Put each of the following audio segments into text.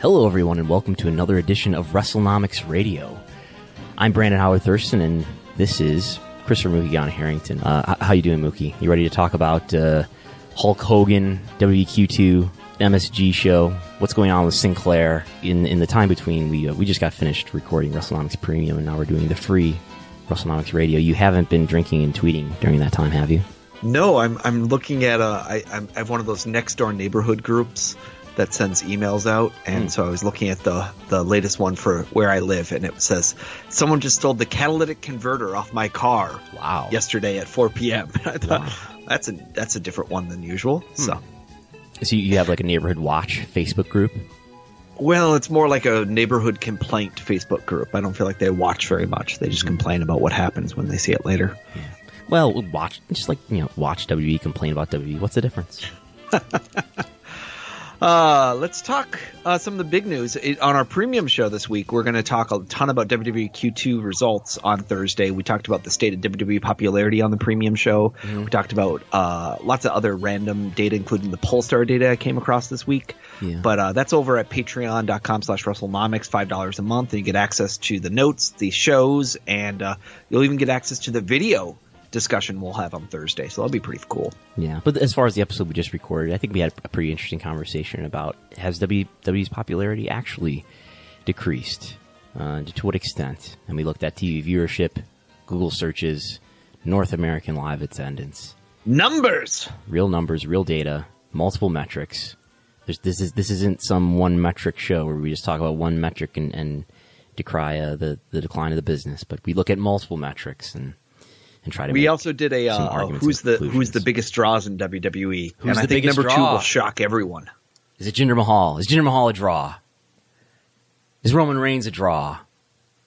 Hello, everyone, and welcome to another edition of WrestleNomics Radio. I'm Brandon Howard Thurston, and this is Christopher Mookie Ghana Harrington. Uh, how you doing, Mookie? You ready to talk about uh, Hulk Hogan, WQ2, MSG show? What's going on with Sinclair? In in the time between, we uh, we just got finished recording WrestleNomics Premium, and now we're doing the free WrestleNomics Radio. You haven't been drinking and tweeting during that time, have you? No, I'm I'm looking at a I I'm, I have one of those next door neighborhood groups that sends emails out, and Mm. so I was looking at the the latest one for where I live, and it says someone just stole the catalytic converter off my car. Wow. Yesterday at 4 p.m. I thought that's a that's a different one than usual. Hmm. So. So you have like a neighborhood watch Facebook group. Well, it's more like a neighborhood complaint Facebook group. I don't feel like they watch very much. They just Mm-hmm. complain about what happens when they see it later. Well, watch just like you know, watch WWE complain about WWE. What's the difference? Uh, let's talk uh, some of the big news It- on our premium show this week. We're going to talk a ton about WWE Q2 results on Thursday. We talked about the state of WWE popularity on the premium show. We talked about uh, lots of other random data, including the Pollstar data I came across this week. Yeah. But uh, that's over at patreon.com slash WrestleNomics, $5 a month. And you get access to the notes, the shows, and uh, you'll even get access to the video discussion we'll have on Thursday. So that'll be pretty cool. Yeah, but as far as the episode we just recorded, I think we had a pretty interesting conversation about has WWE's popularity actually decreased? Uh, to what extent? And we looked at TV viewership, Google searches, North American live attendance, Numbers! real numbers, real data, multiple metrics. There's, this is this isn't some one metric show where we just talk about one metric and, and decry uh, the the decline of the business, but we look at multiple metrics and and try to. We also did a uh, who's the who's the biggest draws in WWE, Who's and I think number two will shock everyone. Is it Jinder Mahal? Is Jinder Mahal a draw? Is Roman Reigns a draw?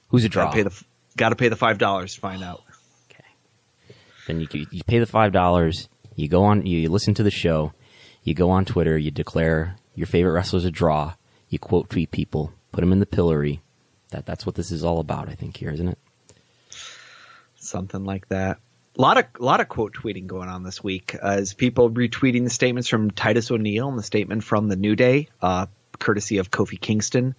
Who's a draw? Got to pay the got to pay the five dollars to find out. Okay. Then you you pay the five dollars. You go on. You listen to the show. You go on Twitter. You declare your favorite wrestler's a draw. You quote tweet people. Put them in the pillory. That that's what this is all about. I think here, isn't it? Something like that. A lot of a lot of quote tweeting going on this week uh, as people retweeting the statements from Titus O'Neil and the statement from the New Day, uh, courtesy of Kofi Kingston,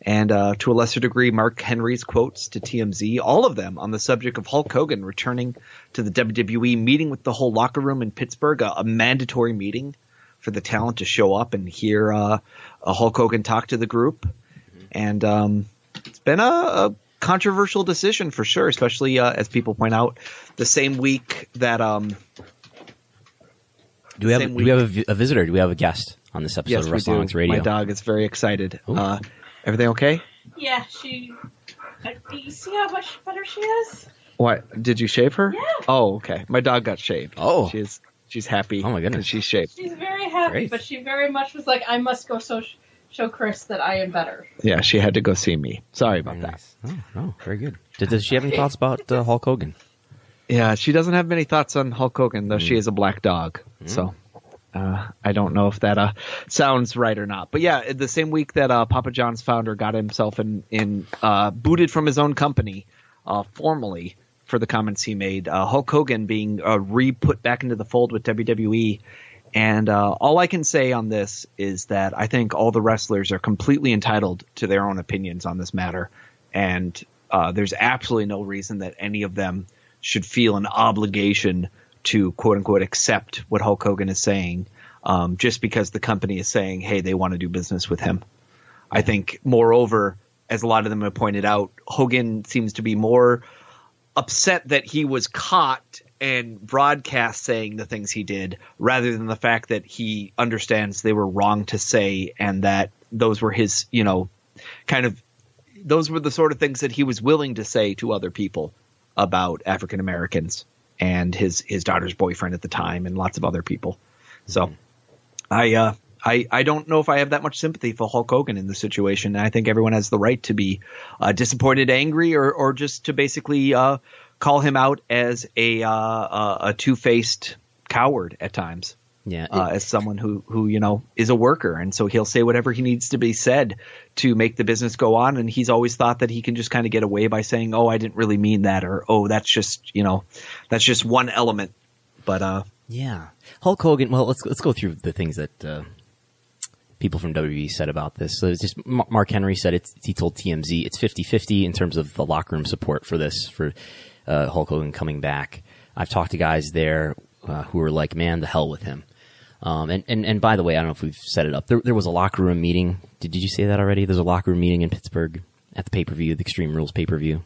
and uh, to a lesser degree Mark Henry's quotes to TMZ. All of them on the subject of Hulk Hogan returning to the WWE, meeting with the whole locker room in Pittsburgh, a, a mandatory meeting for the talent to show up and hear uh, Hulk Hogan talk to the group. And um, it's been a, a controversial decision for sure, especially uh, as people point out, the same week that um, Do we have do we have a, a visitor? Do we have a guest on this episode yes, of we do. Radio? My dog is very excited. Uh, everything okay? Yeah, she. uh, You see how much better she is? What did you shave her? Yeah. Oh, okay. My dog got shaved. Oh. she's she's happy. Oh, my goodness, she's shaved. She's very happy, Great. but she very much was like, I must go so show Chris that I am better. Yeah, she had to go see me. Sorry about Very that. nice. Oh, oh, very good. Does, does she have any thoughts about uh, Hulk Hogan? Yeah, she doesn't have many thoughts on Hulk Hogan, though Mm. she is a black dog. So Uh, I don't know if that uh, sounds right or not, but yeah, the same week that uh, Papa John's founder got himself in, in uh, booted from his own company uh, formally for the comments he made, uh, Hulk Hogan being re put back into the fold with WWE. And all I can say on this is that I think all the wrestlers are completely entitled to their own opinions on this matter, and there's absolutely no reason that any of them should feel an obligation to quote unquote accept what Hulk Hogan is saying um, just because the company is saying, hey, they want to do business with him. I think, moreover, as a lot of them have pointed out, Hogan seems to be more upset that he was caught and broadcast saying the things he did rather than the fact that he understands they were wrong to say and that those were his, you know, kind of those were the sort of things that he was willing to say to other people about African Americans and his his daughter's boyfriend at the time and lots of other people. So I uh I, I don't know if I have that much sympathy for Hulk Hogan in the situation. I think everyone has the right to be uh, disappointed, angry, or or just to basically uh, call him out as a uh, a two faced coward at times. Yeah, uh, as someone who who you know is a worker, and so he'll say whatever he needs to be said to make the business go on. And he's always thought that he can just kind of get away by saying, "Oh, I didn't really mean that," or "Oh, that's just you know, that's just one element." But uh, yeah, Hulk Hogan. Well, let's let's go through the things that uh, people from WWE said about this. So it's just Mark Henry said it's he told TMZ it's 50-50 in terms of the locker room support for this for uh, Hulk Hogan coming back. I've talked to guys there uh, who are like, "Man, the hell with him." Um, and, and, and by the way, I don't know if we've set it up. There, there was a locker room meeting. Did, did you say that already? There's a locker room meeting in Pittsburgh at the pay per view, the Extreme Rules pay per view.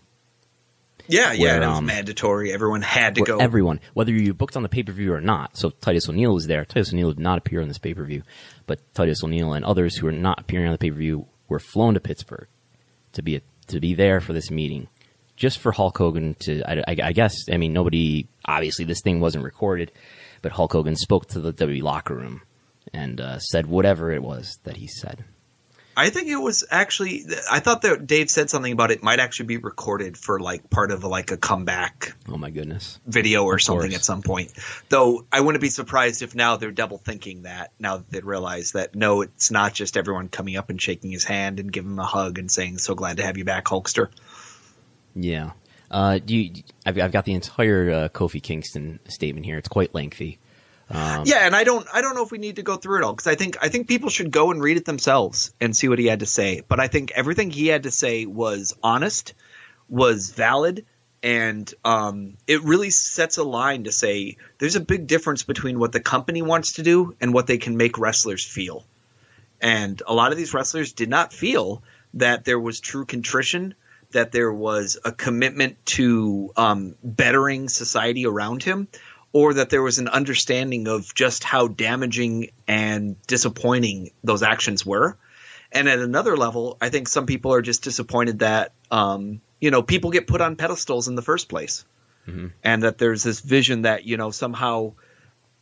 Yeah, yeah, where, it was um, mandatory. Everyone had to go. Everyone, whether you booked on the pay per view or not. So Titus O'Neil was there. Titus O'Neil did not appear on this pay per view, but Titus O'Neil and others who are not appearing on the pay per view were flown to Pittsburgh to be a, to be there for this meeting, just for Hulk Hogan to. I, I, I guess. I mean, nobody. Obviously, this thing wasn't recorded but Hulk Hogan spoke to the WWE locker room and uh, said whatever it was that he said. I think it was actually. I thought that Dave said something about it might actually be recorded for like part of like a comeback. Oh my goodness! Video or of something course. at some point. Though I wouldn't be surprised if now they're double thinking that now that they realize that no, it's not just everyone coming up and shaking his hand and giving him a hug and saying "so glad to have you back, Hulkster." Yeah, uh, you, I've, I've, got the entire uh, Kofi Kingston statement here. It's quite lengthy. Um, yeah, and I don't, I don't know if we need to go through it all because I think, I think people should go and read it themselves and see what he had to say. But I think everything he had to say was honest, was valid, and um, it really sets a line to say there's a big difference between what the company wants to do and what they can make wrestlers feel. And a lot of these wrestlers did not feel that there was true contrition that there was a commitment to um, bettering society around him, or that there was an understanding of just how damaging and disappointing those actions were. And at another level, I think some people are just disappointed that um, you know people get put on pedestals in the first place, mm-hmm. and that there's this vision that you know somehow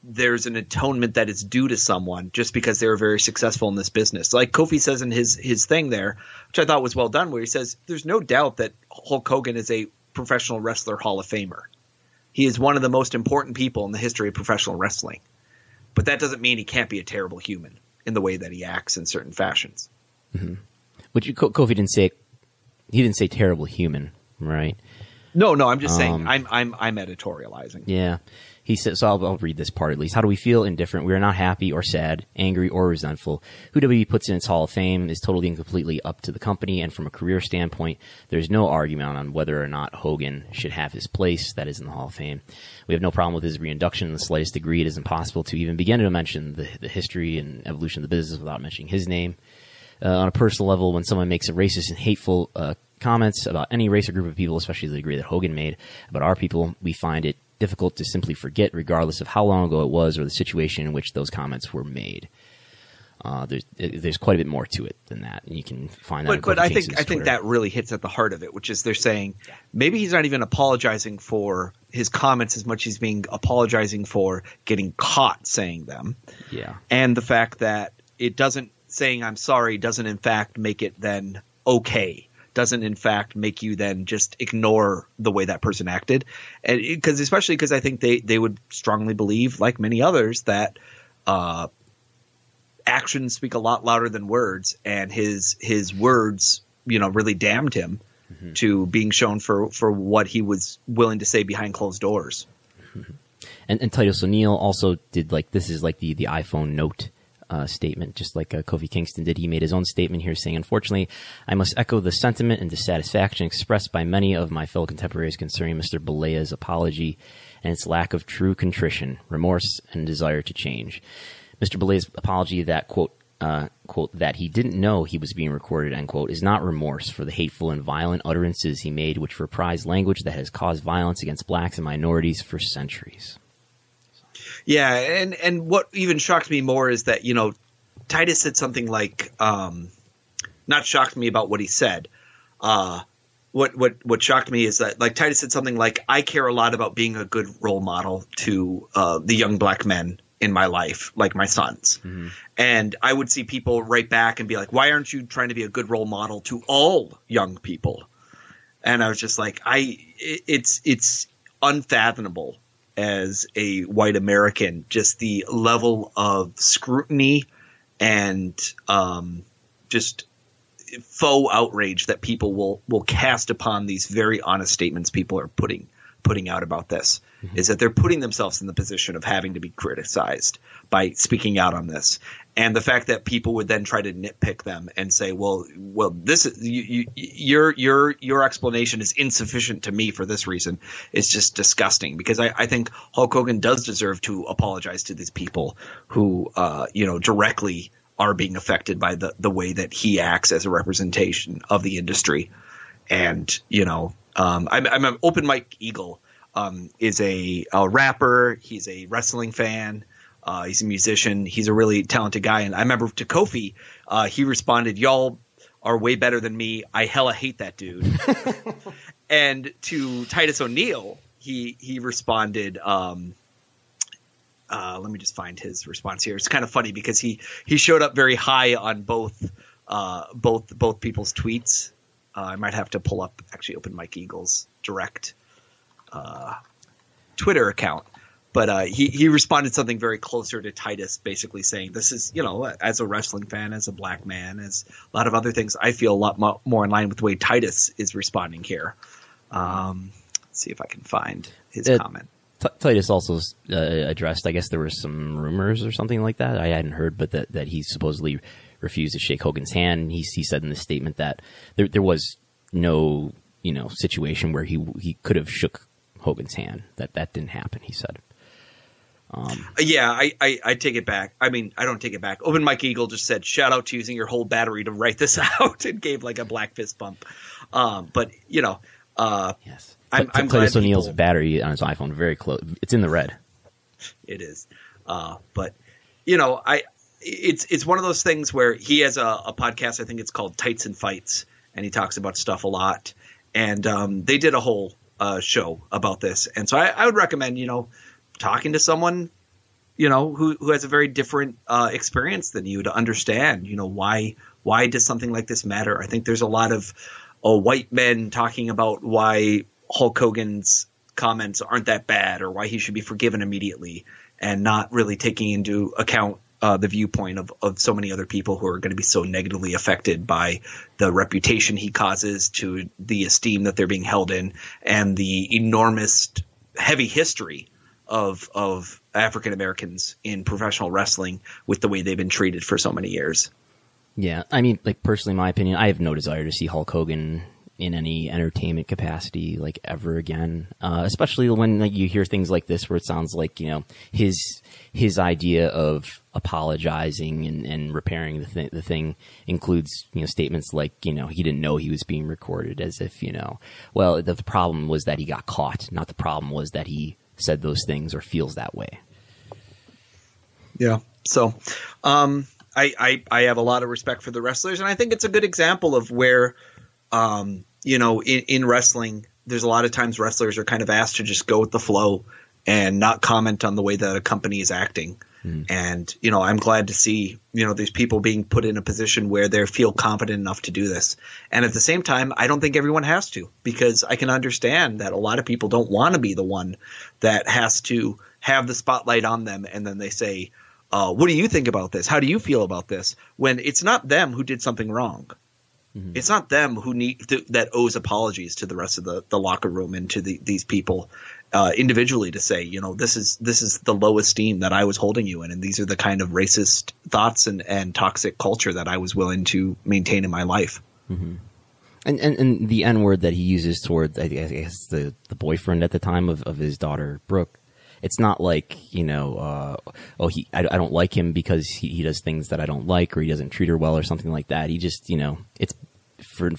there's an atonement that is due to someone just because they were very successful in this business. Like Kofi says in his his thing there, which I thought was well done, where he says there's no doubt that Hulk Hogan is a professional wrestler Hall of Famer. He is one of the most important people in the history of professional wrestling. But that doesn't mean he can't be a terrible human in the way that he acts in certain fashions. Mm-hmm. You, Kofi didn't say he didn't say terrible human, right? No, no, I'm just um, saying I'm I'm I'm editorializing. Yeah. He says, so I'll, I'll, read this part at least. How do we feel indifferent? We are not happy or sad, angry or resentful. Who WWE puts in its Hall of Fame is totally and completely up to the company. And from a career standpoint, there's no argument on whether or not Hogan should have his place that is in the Hall of Fame. We have no problem with his reinduction in the slightest degree. It is impossible to even begin to mention the, the history and evolution of the business without mentioning his name. Uh, on a personal level, when someone makes a racist and hateful uh, comments about any race or group of people, especially the degree that Hogan made about our people, we find it difficult to simply forget, regardless of how long ago it was or the situation in which those comments were made. Uh, there's there's quite a bit more to it than that, and you can find that. But, but I think I think that really hits at the heart of it, which is they're saying maybe he's not even apologizing for his comments as much as he's being apologizing for getting caught saying them. Yeah, and the fact that it doesn't saying I'm sorry doesn't in fact make it then okay doesn't in fact make you then just ignore the way that person acted and because especially because i think they they would strongly believe like many others that uh, actions speak a lot louder than words, and his his words, you know, really damned him mm-hmm. to being shown for for what he was willing to say behind closed doors. Mm-hmm. And, and Titus O'Neil also did like this is like the the iPhone Note uh, statement, just like uh, Kofi Kingston did. He made his own statement here saying, Unfortunately, I must echo the sentiment and dissatisfaction expressed by many of my fellow contemporaries concerning Mr. Bollea's apology and its lack of true contrition, remorse, and desire to change. Mr. Bollea's apology that, quote, uh, quote, that he didn't know he was being recorded, end quote, is not remorse for the hateful and violent utterances he made, which reprise language that has caused violence against blacks and minorities for centuries. Yeah, and and what even shocked me more is that you know Titus said something like, um, not shocked me about what he said. Uh, what what what shocked me is that like Titus said something like, "I care a lot about being a good role model to uh, the young black men in my life, like my sons." Mm-hmm. And I would see people right back and be like, "Why aren't you trying to be a good role model to all young people?" And I was just like, "I it's it's unfathomable as a white American, just the level of scrutiny and um, just faux outrage that people will will cast upon these very honest statements people are putting putting out about this mm-hmm. is that they're putting themselves in the position of having to be criticized by speaking out on this and the fact that people would then try to nitpick them and say well well this is you, you, your your your explanation is insufficient to me for this reason is just disgusting because I, I think Hulk Hogan does deserve to apologize to these people who uh, you know directly are being affected by the the way that he acts as a representation of the industry and you know um, I'm, I'm an Open Mike Eagle. Um, is a, a, rapper. He's a wrestling fan. Uh, he's a musician. He's a really talented guy. And I remember to Kofi, uh, he responded, "Y'all are way better than me. I hella hate that dude." and to Titus O'Neil, he he responded. Um, uh, let me just find his response here. It's kind of funny because he he showed up very high on both uh, both both people's tweets. Uh, I might have to pull up actually Open Mike Eagle's direct uh, Twitter account. But uh, he he responded something very closer to Titus, basically saying, "This is you know, as a wrestling fan, as a black man, as a lot of other things, I feel a lot mo- more in line with the way Titus is responding here." Um, let's see if I can find his it, comment. T- Titus also uh, addressed, I guess there were some rumors or something like that. I hadn't heard, but that that he supposedly refused to shake Hogan's hand. He he said in the statement that there there was no you know situation where he he could have shook Hogan's hand. That that didn't happen. He said. Um, yeah, I, I, I, take it back. I mean, I don't take it back. Open Mike Eagle just said, "Shout out to using your whole battery to write this out," and gave like a black fist bump. Um, but you know, uh, yes, I'm, I'm Titus O'Neil's battery on his iPhone very close. It's in the red. It is, uh, but you know, I it's it's one of those things where he has a, a, podcast. I think it's called Tights and Fights, and he talks about stuff a lot. And um, they did a whole uh, show about this, and so I, I, would recommend you know talking to someone you know who who has a very different uh, experience than you to understand you know why why does something like this matter. I think there's a lot of uh, white men talking about why Hulk Hogan's comments aren't that bad or why he should be forgiven immediately and not really taking into account uh, the viewpoint of, of so many other people who are going to be so negatively affected by the reputation he causes to the esteem that they're being held in and the enormous heavy history of of African Americans in professional wrestling with the way they've been treated for so many years. Yeah, I mean, like personally, my opinion, I have no desire to see Hulk Hogan in any entertainment capacity like ever again. Uh, especially when like, you hear things like this, where it sounds like you know his his idea of apologizing and, and repairing the, th- the thing includes you know statements like you know he didn't know he was being recorded, as if you know well the, the problem was that he got caught, not the problem was that he said those things or feels that way. Yeah. So, um, I, I I have a lot of respect for the wrestlers, and I think it's a good example of where um, you know, in, in wrestling, there's a lot of times wrestlers are kind of asked to just go with the flow and not comment on the way that a company is acting. Mm. And, you know, I'm glad to see, you know, these people being put in a position where they feel confident enough to do this. And at the same time, I don't think everyone has to because I can understand that a lot of people don't want to be the one that has to have the spotlight on them and then they say, uh, what do you think about this? How do you feel about this? When it's not them who did something wrong. Mm-hmm. It's not them who need to, that owes apologies to the rest of the, the locker room and to the, these people uh, individually to say, you know, this is this is the low esteem that I was holding you in, and these are the kind of racist thoughts and, and toxic culture that I was willing to maintain in my life. Mm-hmm. And, and and the N word that he uses toward I guess the the boyfriend at the time of, of his daughter Brooke. It's not like you know, uh, oh he I, I don't like him because he, he does things that I don't like or he doesn't treat her well or something like that. He just you know it's for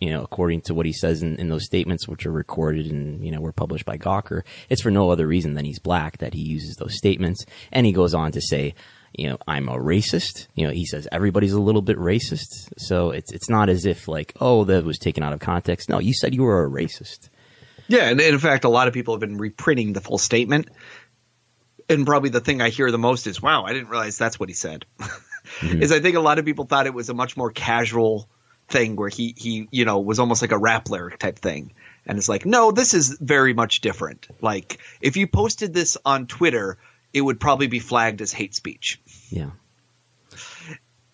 you know, according to what he says in, in those statements, which are recorded and, you know, were published by Gawker, it's for no other reason than he's black that he uses those statements. And he goes on to say, you know, I'm a racist. You know, he says everybody's a little bit racist. So it's, it's not as if like, oh, that was taken out of context. No, you said you were a racist. Yeah. And in fact, a lot of people have been reprinting the full statement. And probably the thing I hear the most is, wow, I didn't realize that's what he said. mm-hmm. Is I think a lot of people thought it was a much more casual thing where he he you know was almost like a rap lyric type thing and it's like no this is very much different like if you posted this on twitter it would probably be flagged as hate speech yeah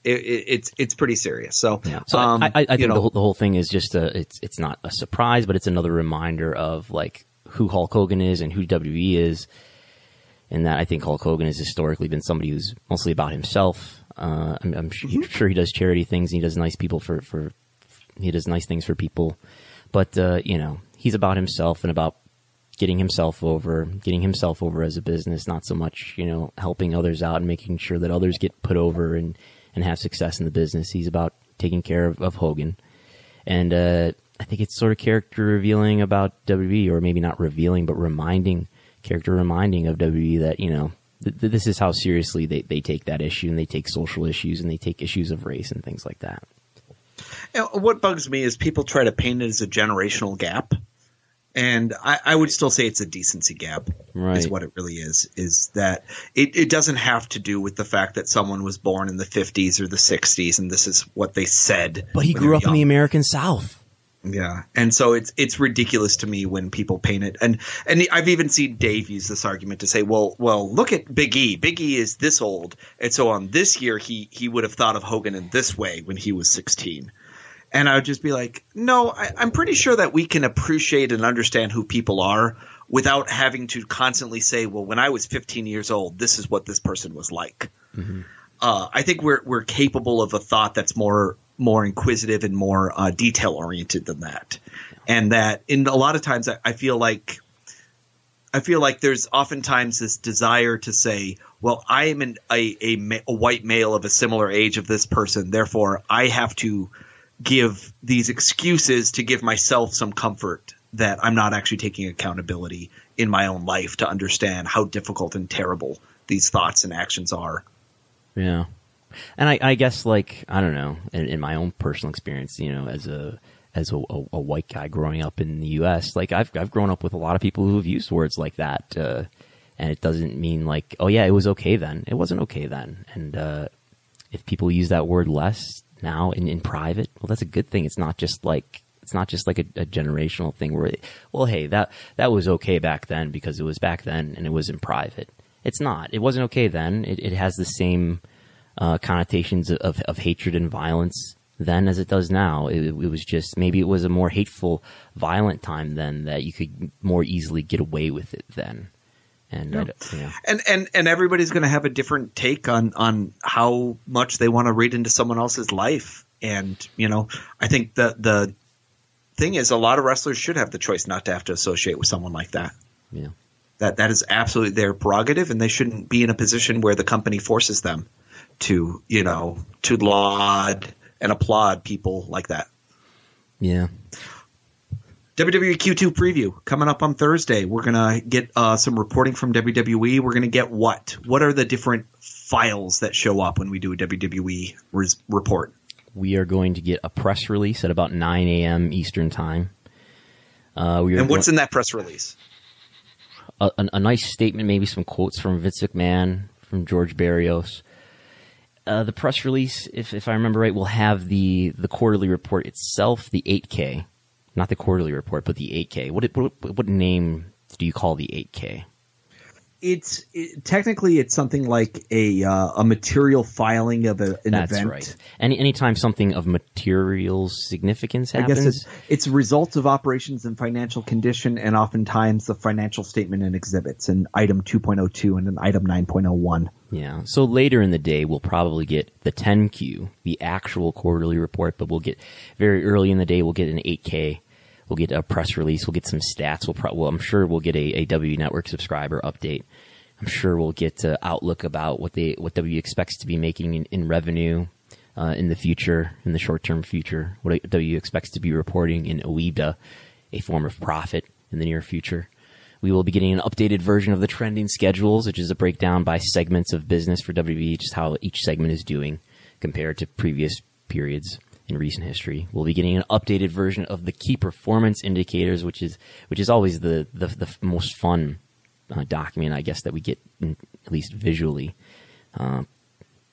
it, it, it's it's pretty serious. So, yeah. so um, I, I, I think the whole, the whole thing is just a it's it's not a surprise, but it's another reminder of like who Hulk Hogan is and who WWE is, and that I think Hulk Hogan has historically been somebody who's mostly about himself, uh, I'm, I'm mm-hmm. sure he does charity things. And he does nice people for, for he does nice things for people, but uh, you know he's about himself and about getting himself over, getting himself over as a business, not so much you know helping others out and making sure that others get put over and and have success in the business. He's about taking care of, of Hogan, and uh, I think it's sort of character revealing about WWE, or maybe not revealing, but reminding character reminding of WWE that you know th- this is how seriously they, they take that issue and they take social issues and they take issues of race and things like that. what bugs me is people try to paint it as a generational gap. And I, I would still say it's a decency gap, right. is what it really is. Is that it, it doesn't have to do with the fact that someone was born in the 50s or the 60s and this is what they said. But he grew up young. in the American South. Yeah, and so it's it's ridiculous to me when people paint it, and and I've even seen Dave use this argument to say, well, well, look at Big E. Big E is this old, and so on this year he he would have thought of Hogan in this way when he was sixteen, and I would just be like, no, I, I'm pretty sure that we can appreciate and understand who people are without having to constantly say, well, when I was 15 years old, this is what this person was like. Mm-hmm. Uh, I think we're we're capable of a thought that's more more inquisitive and more uh, detail oriented than that. And that in a lot of times I, I feel like I feel like there's oftentimes this desire to say, well, I am an, a, a, a, white male of a similar age of this person, therefore I have to give these excuses to give myself some comfort that I'm not actually taking accountability in my own life to understand how difficult and terrible these thoughts and actions are. Yeah. And I, I guess like I don't know, in, in, my own personal experience, you know, as a as a, a, a, white guy growing up in the U.S., like I've I've grown up with a lot of people who have used words like that, uh, and it doesn't mean like, oh yeah, it was okay then. It wasn't okay then, and uh, if people use that word less now in, in private, well, that's a good thing. It's not just like it's not just like a, a, generational thing where, well, hey, that that was okay back then because it was back then and it was in private. It's not. It wasn't okay then. It, it has the same uh, connotations of, of hatred and violence then as it does now. It, it, was just maybe it was a more hateful, violent time then that you could more easily get away with it then. And yeah. yeah. and and and everybody's going to have a different take on on how much they want to read into someone else's life. And you know, I think the the thing is, a lot of wrestlers should have the choice not to have to associate with someone like that. Yeah. That that is absolutely their prerogative, and they shouldn't be in a position where the company forces them to you know to laud and applaud people like that. Yeah. WWE Q2 preview coming up on Thursday. We're gonna get uh, some reporting from WWE. We're gonna get what? What are the different files that show up when we do a WWE res- report? We are going to get a press release at about 9 a.m. Eastern time. Uh, we and what's in that press release? A, a, a, nice statement, maybe some quotes from Vince McMahon, from George Barrios uh, the press release, if, if I remember right, will have the, the quarterly report itself, the 8K. Not the quarterly report, but the 8K. What, what, what name do you call the 8K? it's it, technically it's something like a uh, a material filing of a, an That's event. right. Any anytime something of material significance I happens, guess it's it's results of operations and financial condition, and oftentimes the financial statement and exhibits, and item 2.02 and an item 9.01. Yeah. So later in the day, we'll probably get the 10Q, the actual quarterly report, but we'll get very early in the day, we'll get an 8K. We'll get a press release. We'll get some stats. We'll, pro- well, I'm sure we'll get a, a W Network subscriber update. I'm sure we'll get uh, outlook about what they what W expects to be making in, in revenue uh, in the future, in the short term future. What W expects to be reporting in OIBDA, a form of profit in the near future. We will be getting an updated version of the trending schedules, which is a breakdown by segments of business for WB, just how each segment is doing compared to previous periods in recent history. We'll be getting an updated version of the key performance indicators, which is which is always the the, the most fun uh, document, I guess, that we get in, at least visually. Uh,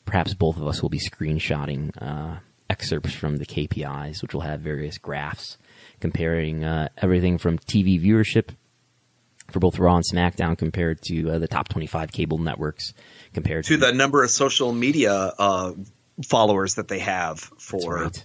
perhaps both of us will be screenshotting uh, excerpts from the KPIs, which will have various graphs comparing uh, everything from TV viewership for both Raw and SmackDown compared to uh, the top 25 cable networks compared To the number of social media uh, followers that they have for right.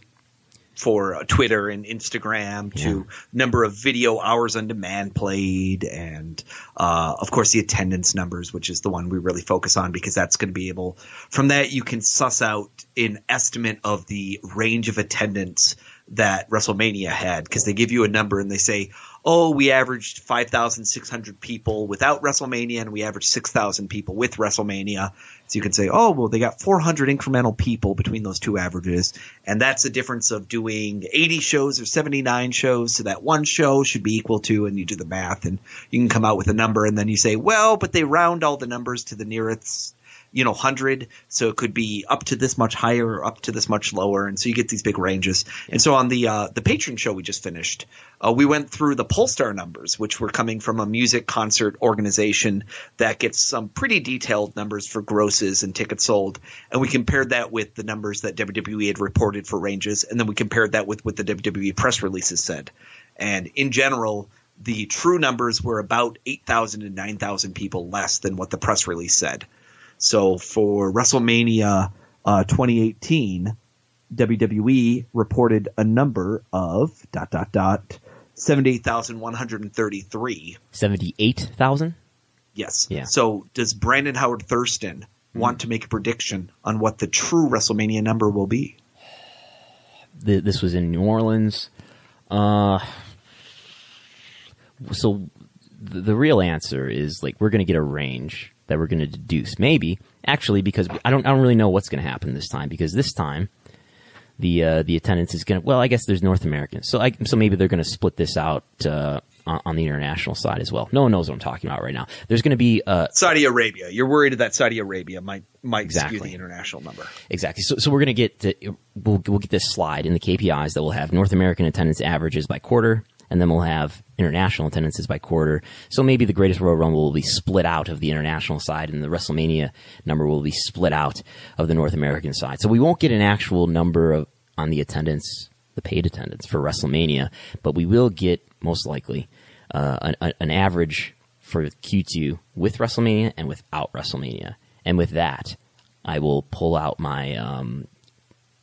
for uh, Twitter and Instagram to number of video hours on demand played and uh, of course the attendance numbers which is the one we really focus on because that's going to be able from that you can suss out an estimate of the range of attendance that WrestleMania had because they give you a number and they say oh we averaged 5600 people without WrestleMania and we averaged 6000 people with WrestleMania so you can say, oh, well, they got 400 incremental people between those two averages. And that's the difference of doing 80 shows or 79 shows. So that one show should be equal to, and you do the math and you can come out with a number. And then you say, well, but they round all the numbers to the nearest, you know, 100. So it could be up to this much higher or up to this much lower. And so you get these big ranges. And so on the, uh, the Patreon show we just finished, uh, we went through the Pollstar numbers, which were coming from a music concert organization that gets some pretty detailed numbers for grosses and tickets sold. And we compared that with the numbers that WWE had reported for ranges. And then we compared that with what the WWE press releases said. And in general, the true numbers were about 8,000 and 9,000 people less than what the press release said. So for WrestleMania uh, 2018, WWE reported a number of dot dot dot 78,133. 78,000? Yes. Yeah. So does Brandon Howard Thurston want to make a prediction on what the true WrestleMania number will be? Th- this was in New Orleans. Uh, so the, the real answer is like we're going to get a range that we're going to deduce. Maybe actually because I don't I don't really know what's going to happen this time because this time the uh, the attendance is going to well I guess there's North Americans so I, so maybe they're going to split this out uh, on, on the international side as well. No one knows what I'm talking about right now. There's going to be uh, Saudi Arabia. You're worried that Saudi Arabia might might Exactly. skew the international number. Exactly. So, so we're going to get to, we'll, we'll get this slide in the KPIs that we'll have North American attendance averages by quarter, and then we'll have international attendances by quarter. So maybe the Greatest Royal Rumble will be split out of the international side, and the WrestleMania number will be split out of the North American side. So we won't get an actual number of on the attendance, the paid attendance for WrestleMania, but we will get most likely uh, an, an- average for Q2 with WrestleMania and without WrestleMania. And with that, I will pull out my um,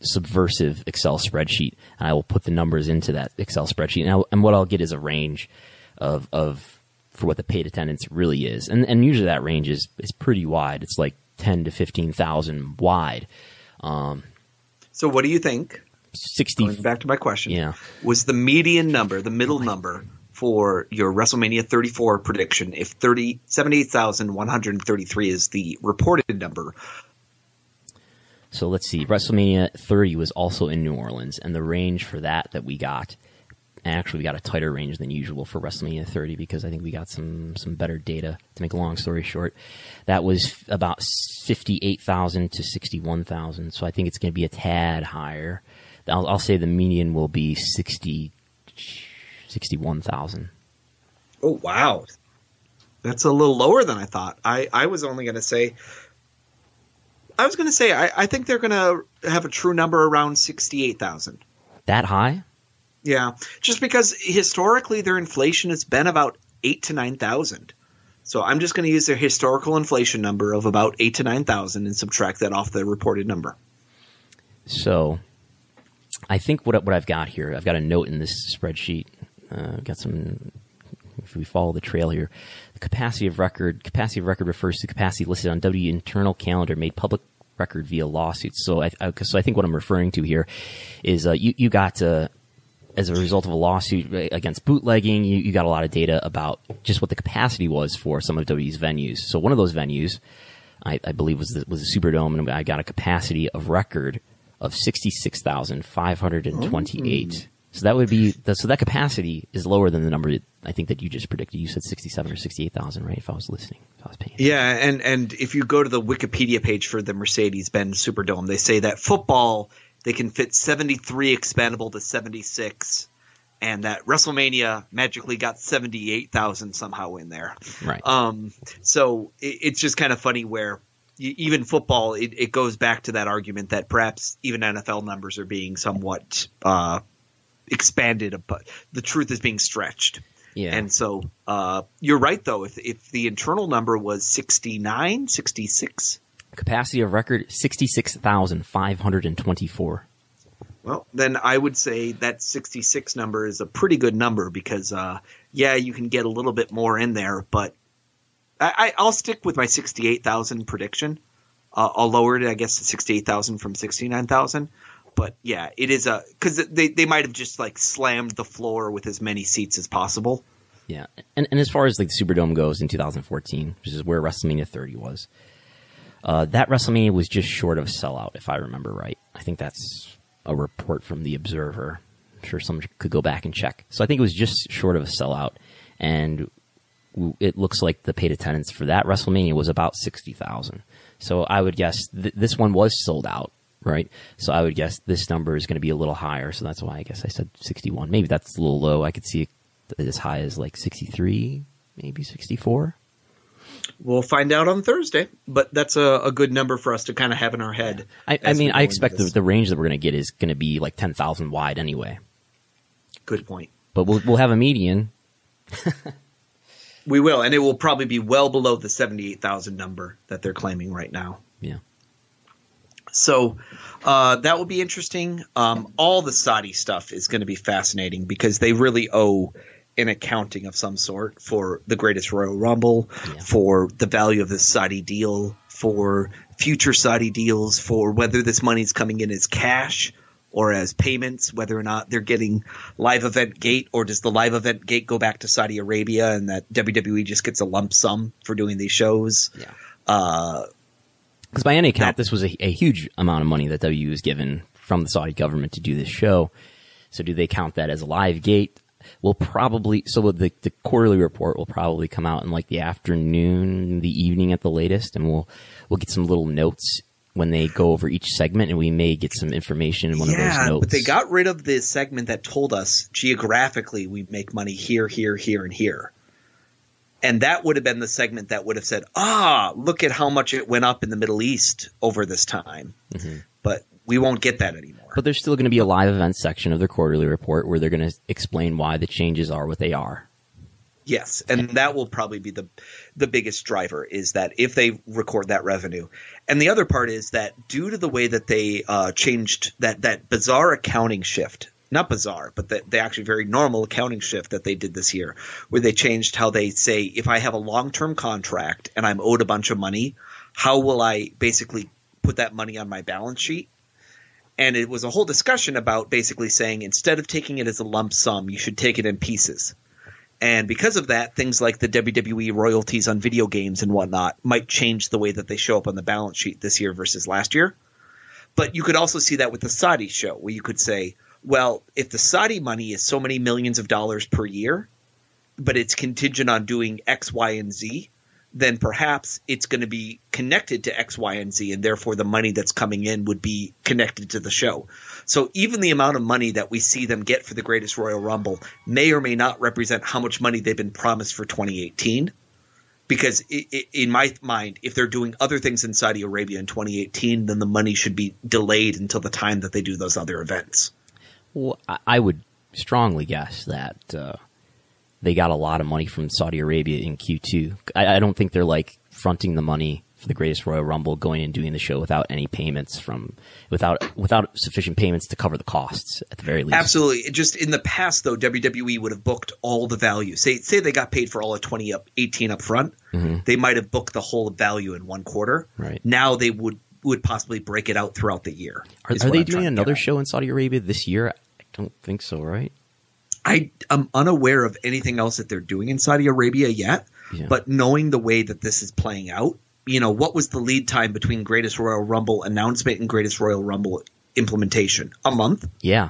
subversive Excel spreadsheet and I will put the numbers into that Excel spreadsheet. And, I'll, and what I'll get is a range of, of for what the paid attendance really is. And, and usually that range is, is pretty wide. It's like 10 to 15,000 wide. Um, so what do you think? 60. Going back to my question. Yeah. Was the median number, the middle number for your WrestleMania 34 prediction, if 30, 78,133 is the reported number, So let's see. WrestleMania 30 was also in New Orleans, and the range for that that we got, and actually we got a tighter range than usual for WrestleMania 30 because I think we got some some better data. To make a long story short, that was about 58,000 to 61,000. So I think it's going to be a tad higher. I'll, I'll say the median will be 60, 61,000. Oh wow, that's a little lower than I thought. I I was only going to say, I was going to say I, I think they're going to have a true number around sixty eight thousand. That high? Yeah, just because historically their inflation has been about eight to nine thousand. So I'm just going to use their historical inflation number of about eight to nine thousand and subtract that off the reported number. So, I think what what I've got here, I've got a note in this spreadsheet. Uh, got some. If we follow the trail here, the capacity of record capacity of record refers to capacity listed on W internal calendar made public record via lawsuits. So I, I so I think what I'm referring to here is uh, you you got uh, as a result of a lawsuit against bootlegging, you, you got a lot of data about just what the capacity was for some of W's venues. So one of those venues, I, I believe, was the, was the Superdome, and I got a capacity of record of sixty six thousand five hundred and twenty eight. So that would be the, so that capacity is lower than the number I think that you just predicted. You said sixty seven or sixty eight thousand, right? If I was listening, if I was paying. Yeah, and and if you go to the Wikipedia page for the Mercedes-Benz Superdome, they say that football they can fit 73 expandable to 76 and that WrestleMania magically got 78,000 somehow in there. Right. Um, so it, it's just kind of funny where even football, it, it goes back to that argument that perhaps even NFL numbers are being somewhat uh, expanded, but the truth is being stretched. Yeah. And so uh, you're right, though. If, if the internal number was 69, 66, Capacity of record sixty six thousand five hundred and twenty four. Well, then I would say that 66 number is a pretty good number because, uh, yeah, you can get a little bit more in there, but I, I, will stick with my 68,000 prediction. Uh, I'll lower it, I guess, to 68,000 from 69,000. But yeah, it is a because they they might have just like slammed the floor with as many seats as possible. Yeah, and and as far as like the Superdome goes in 2014, which is where WrestleMania 30 was, uh, that WrestleMania was just short of a sellout, if I remember right. I think that's a report from the Observer. I'm sure someone could go back and check. So I think it was just short of a sellout, and it looks like the paid attendance for that WrestleMania was about sixty thousand. So I would guess th- this one was sold out, right? So I would guess this number is going to be a little higher. So that's why I guess I said sixty-one. Maybe that's a little low. I could see it as high as like sixty-three, maybe sixty-four. We'll find out on Thursday, but that's a, a good number for us to kind of have in our head. I, I mean, I expect the, the range that we're going to get is going to be like 10,000 wide anyway. Good point. But we'll, we'll have a median. we will, and it will probably be well below the 78,000 number that they're claiming right now. Yeah. So uh, that will be interesting. Um, all the Saudi stuff is going to be fascinating because they really owe an accounting of some sort for the greatest Royal Rumble, yeah. for the value of the Saudi deal, for future Saudi deals, for whether this money is coming in as cash or as payments, whether or not they're getting live event gate, or does the live event gate go back to Saudi Arabia and that WWE just gets a lump sum for doing these shows? Yeah. Because by any account, this was a, a huge amount of money that WWE was given from the Saudi government to do this show. So do they count that as a live gate? will probably so the the quarterly report will probably come out in like the afternoon, the evening at the latest, and we'll we'll get some little notes when they go over each segment, and we may get some information in one yeah, of those notes. but they got rid of the segment that told us geographically we make money here, here, here, and here. And that would have been the segment that would have said, "Ah, look at how much it went up in the Middle East over this time." Mm-hmm. But we won't get that anymore. But there's still going to be a live event section of their quarterly report where they're going to explain why the changes are what they are. Yes, and that will probably be the the biggest driver is that if they record that revenue, and the other part is that due to the way that they uh, changed that that bizarre accounting shift, not bizarre, but the, the actually very normal accounting shift that they did this year, where they changed how they say if I have a long term contract and I'm owed a bunch of money, how will I basically put that money on my balance sheet? and it was a whole discussion about basically saying instead of taking it as a lump sum, you should take it in pieces. And because of that, things like the WWE royalties on video games and whatnot might change the way that they show up on the balance sheet this year versus last year. But you could also see that with the Saudi show, where you could say, well, if the Saudi money is so many millions of dollars per year, but it's contingent on doing X, Y, and Z, then perhaps it's going to be connected to X, Y, and Z, and therefore the money that's coming in would be connected to the show. So even the amount of money that we see them get for the Greatest Royal Rumble may or may not represent how much money they've been promised for 2018. Because in my mind, if they're doing other things in Saudi Arabia in 2018, then the money should be delayed until the time that they do those other events. Well, I would strongly guess that uh, they got a lot of money from Saudi Arabia in Q2. I, I don't think they're like fronting the money for the Greatest Royal Rumble, going and doing the show without any payments from without without sufficient payments to cover the costs at the very least. Absolutely. Just in the past, though, WWE would have booked all the value. Say, say they got paid for all of twenty up, eighteen up front. They might have booked the whole value in one quarter. Right. Now they would would possibly break it out throughout the year. Are, are they I'm doing another show in Saudi Arabia this year? I don't think so, right? I am unaware of anything else that they're doing in Saudi Arabia yet, Yeah. but knowing the way that this is playing out, you know, what was the lead time between Greatest Royal Rumble announcement and Greatest Royal Rumble implementation? A month? Yeah,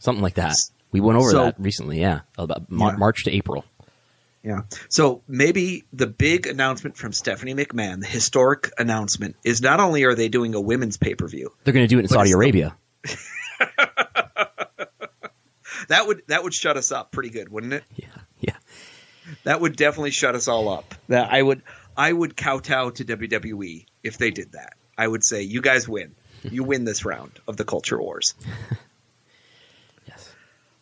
something like that. We went over So- that recently. Yeah, about Mar- Yeah. March to April. Yeah. So maybe the big announcement from Stephanie McMahon, the historic announcement, is not only are they doing a women's pay per view, They're going to do it in Saudi the- Arabia. that would that would shut us up pretty good, wouldn't it? Yeah, yeah. That would definitely shut us all up. That I would I would kowtow to WWE if they did that. I would say you guys win. You win this round of the Culture Wars. Yes.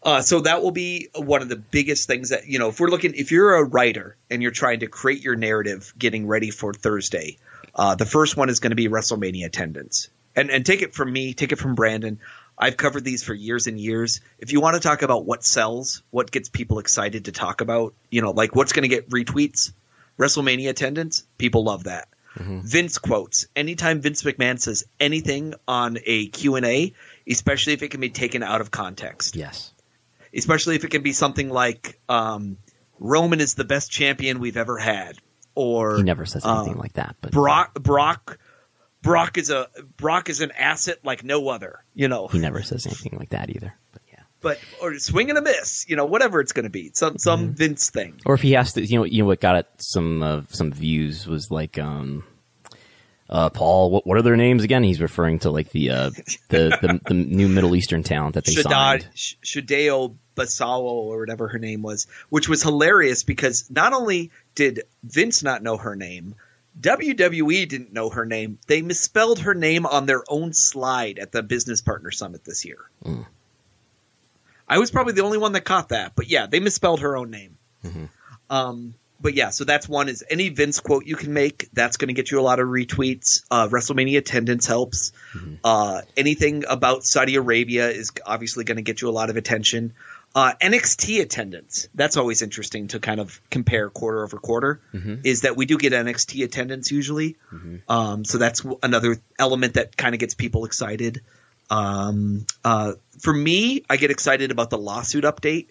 Uh, so that will be one of the biggest things that you know. If we're looking, if you're a writer and you're trying to create your narrative, getting ready for Thursday, uh, the first one is going to be WrestleMania attendance. And and take it from me, take it from Brandon. I've covered these for years and years. If you want to talk about what sells, what gets people excited to talk about, you know, like what's going to get retweets, WrestleMania attendance, people love that. Vince quotes. Anytime Vince McMahon says anything on a Q&A, especially if it can be taken out of context Yes. especially if it can be something like um, Roman is the best champion we've ever had, or He never says anything uh, like that. But Brock Brock Brock is a Brock is an asset like no other, you know. he never says anything like that either. But yeah. But or swing and a miss, you know, whatever it's going to be, some some Mm-hmm. Vince thing. Or if he has to, you know, you know what got it some uh, some views was like um, uh, Paul. What, what are their names again? He's referring to like the uh, the, the the new Middle Eastern talent that they Shaddad, signed. Sh- Shadeo Basawo or whatever her name was, which was hilarious because not only did Vince not know her name, WWE didn't know her name. They misspelled her name on their own slide at the Business Partner Summit this year. I was probably the only one that caught that, but yeah, they misspelled her own name. Um, but yeah, so that's one is any Vince quote you can make. That's going to get you a lot of retweets. Uh, WrestleMania attendance helps. Uh, anything about Saudi Arabia is obviously going to get you a lot of attention. Uh, NXT attendance. That's always interesting to kind of compare quarter over quarter. Is that we do get NXT attendance usually. Um, so that's another element that kind of gets people excited. Um, uh, for me, I get excited about the lawsuit update.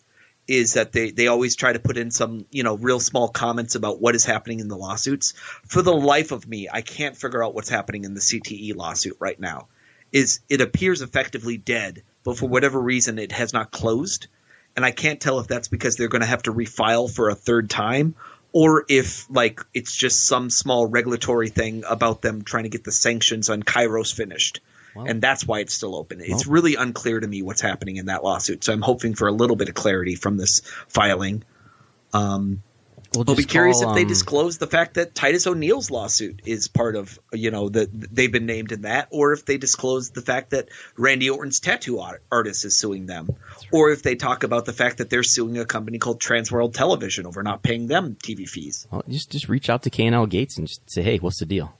Is that they they always try to put in some you know real small comments about what is happening in the lawsuits. For the life of me, I can't figure out what's happening in the CTE lawsuit right now. Is it appears effectively dead, but for whatever reason it has not closed, and I can't tell if that's because they're going to have to refile for a third time, or if like it's just some small regulatory thing about them trying to get the sanctions on Kyros finished. and that's why it's still open. It's really unclear to me what's happening in that lawsuit. So I'm hoping for a little bit of clarity from this filing. Um, We'll I'll be curious call, if they um, disclose the fact that Titus O'Neil's lawsuit is part of, you know, that they've been named in that, or if they disclose the fact that Randy Orton's tattoo art- artist is suing them, or if they talk about the fact that they're suing a company called Transworld Television over not paying them TV fees. Well, just just reach out to K&L Gates and just say, hey, what's the deal?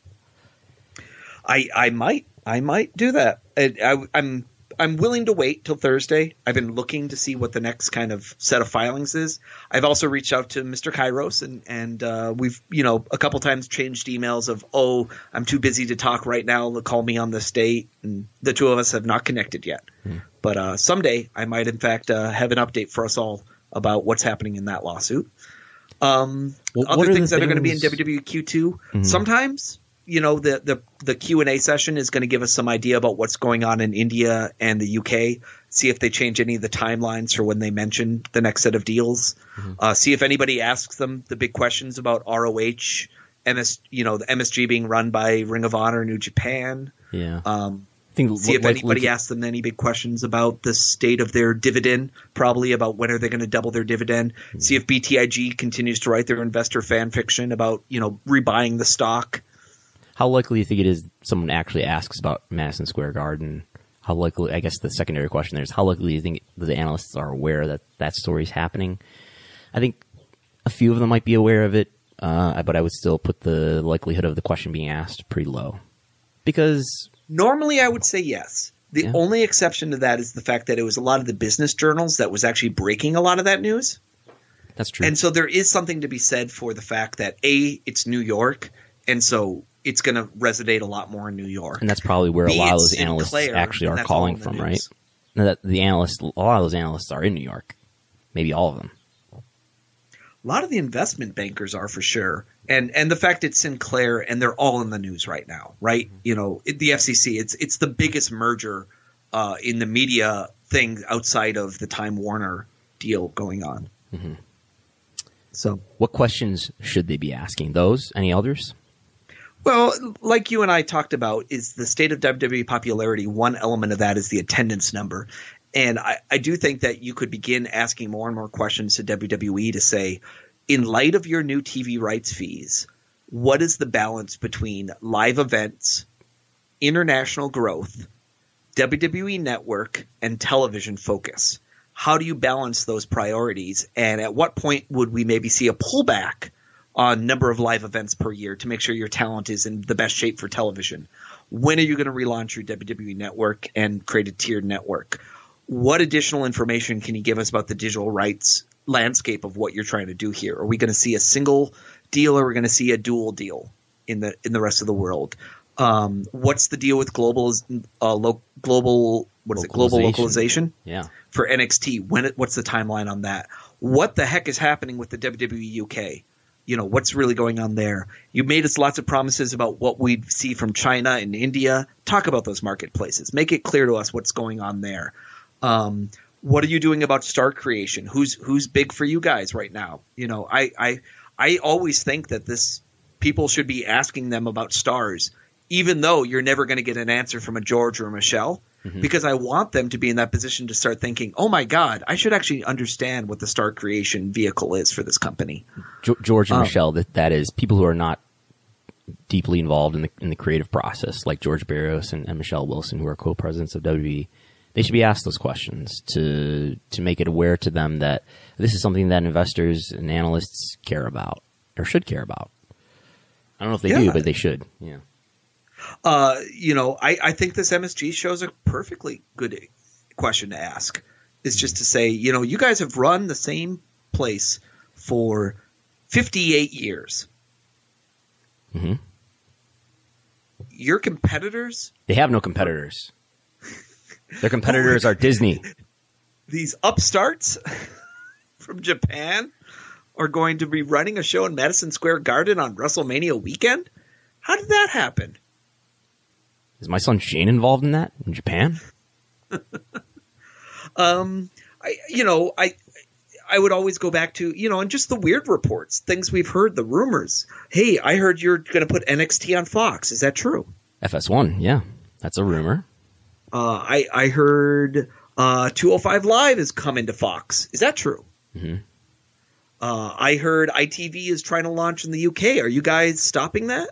I I might I might do that. I, I, I'm I'm willing to wait till Thursday. I've been looking to see what the next kind of set of filings is. I've also reached out to Mr. Kyros and and uh, we've you know a couple times changed emails of oh I'm too busy to talk right now. Call me on this date. And the two of us have not connected yet. But uh, someday I might in fact uh, have an update for us all about what's happening in that lawsuit. Um, Well, other are things that are going to be in things- WWE Q2. Sometimes, you know, the the the Q and A session is going to give us some idea about what's going on in India and the UK. See if they change any of the timelines for when they mention the next set of deals. Uh, see if anybody asks them the big questions about ROH, MS, you know, the MSG being run by Ring of Honor, New Japan. Yeah. Um, I think see if anybody like- asks them any big questions about the state of their dividend, probably about when are they going to double their dividend. See if BTIG continues to write their investor fan fiction about you know rebuying the stock. How likely do you think it is someone actually asks about Madison Square Garden? How likely? I guess the secondary question there is how likely do you think the analysts are aware that that story is happening? I think a few of them might be aware of it, uh, but I would still put the likelihood of the question being asked pretty low because Normally, I would say yes. The Yeah. only exception to that is the fact that it was a lot of the business journals that was actually breaking a lot of that news. that's true. And so there is something to be said for the fact that A, it's New York, and so it's going to resonate a lot more in New York. And that's probably where a lot of those analysts Sinclair, actually are calling from, news. right? That the analysts, a lot of those analysts are in New York, maybe all of them. A lot of the investment bankers are for sure, and and the fact it's Sinclair and they're all in the news right now, right? Mm-hmm. You know, it, the FCC, it's it's the biggest merger uh, in the media thing outside of the Time Warner deal going on. Mm-hmm. So What questions should they be asking? Those? Any others? Well, like you and I talked about, is the state of WWE popularity. One element of that is the attendance number. And I, I do think that you could begin asking more and more questions to WWE to say, in light of your new TV rights fees, what is the balance between live events, international growth, WWE Network, and television focus? How do you balance those priorities? And at what point would we maybe see a pullback on number of live events per year to make sure your talent is in the best shape for television? When are you going to relaunch your WWE network and create a tiered network? What additional information can you give us about the digital rights landscape of what you're trying to do here? Are we going to see a single deal or are we going to see a dual deal in the in the rest of the world? Um, what's the deal with global uh, lo- global what is it global Localization. localization? Yeah. for NXT. When it, what's the timeline on that? What the heck is happening with the WWE UK? You know, what's really going on there? You made us lots of promises about what we'd see from China and India. Talk about those marketplaces. Make it clear to us what's going on there. Um, what are you doing about star creation? Who's who's big for you guys right now? You know, I I I always think that this people should be asking them about stars, even though you're never going to get an answer from a George or a Michelle, Mm-hmm. because I want them to be in that position to start thinking, oh my God, I should actually understand what the star creation vehicle is for this company. George and Oh. Michelle, that, that is people who are not deeply involved in the in the creative process, like George Barrios and, and Michelle Wilson, who are co-presidents of WWE. They should be asked those questions to to make it aware to them that this is something that investors and analysts care about or should care about. I don't know if they do, but they should. Yeah. Uh, you know, I, I think this MSG shows a perfectly good question to ask. Is just to say, you know, you guys have run the same place for 58 years. Mhm. Your competitors, They have no competitors. Their competitors are Disney. these upstarts from Japan, are going to be running a show in Madison Square Garden on WrestleMania weekend. How did that happen? Is my son Shane involved in that in Japan? Um, I you know I I would always go back to you know and just the weird reports, things we've heard, the rumors. Hey, I heard you're going to put NXT on Fox. Is that true? FS1, yeah, that's a rumor. Uh, I I heard uh, 205 Live is coming to Fox. Is that true? Mhm. Uh, I heard ITV is trying to launch in the UK. Are you guys stopping that?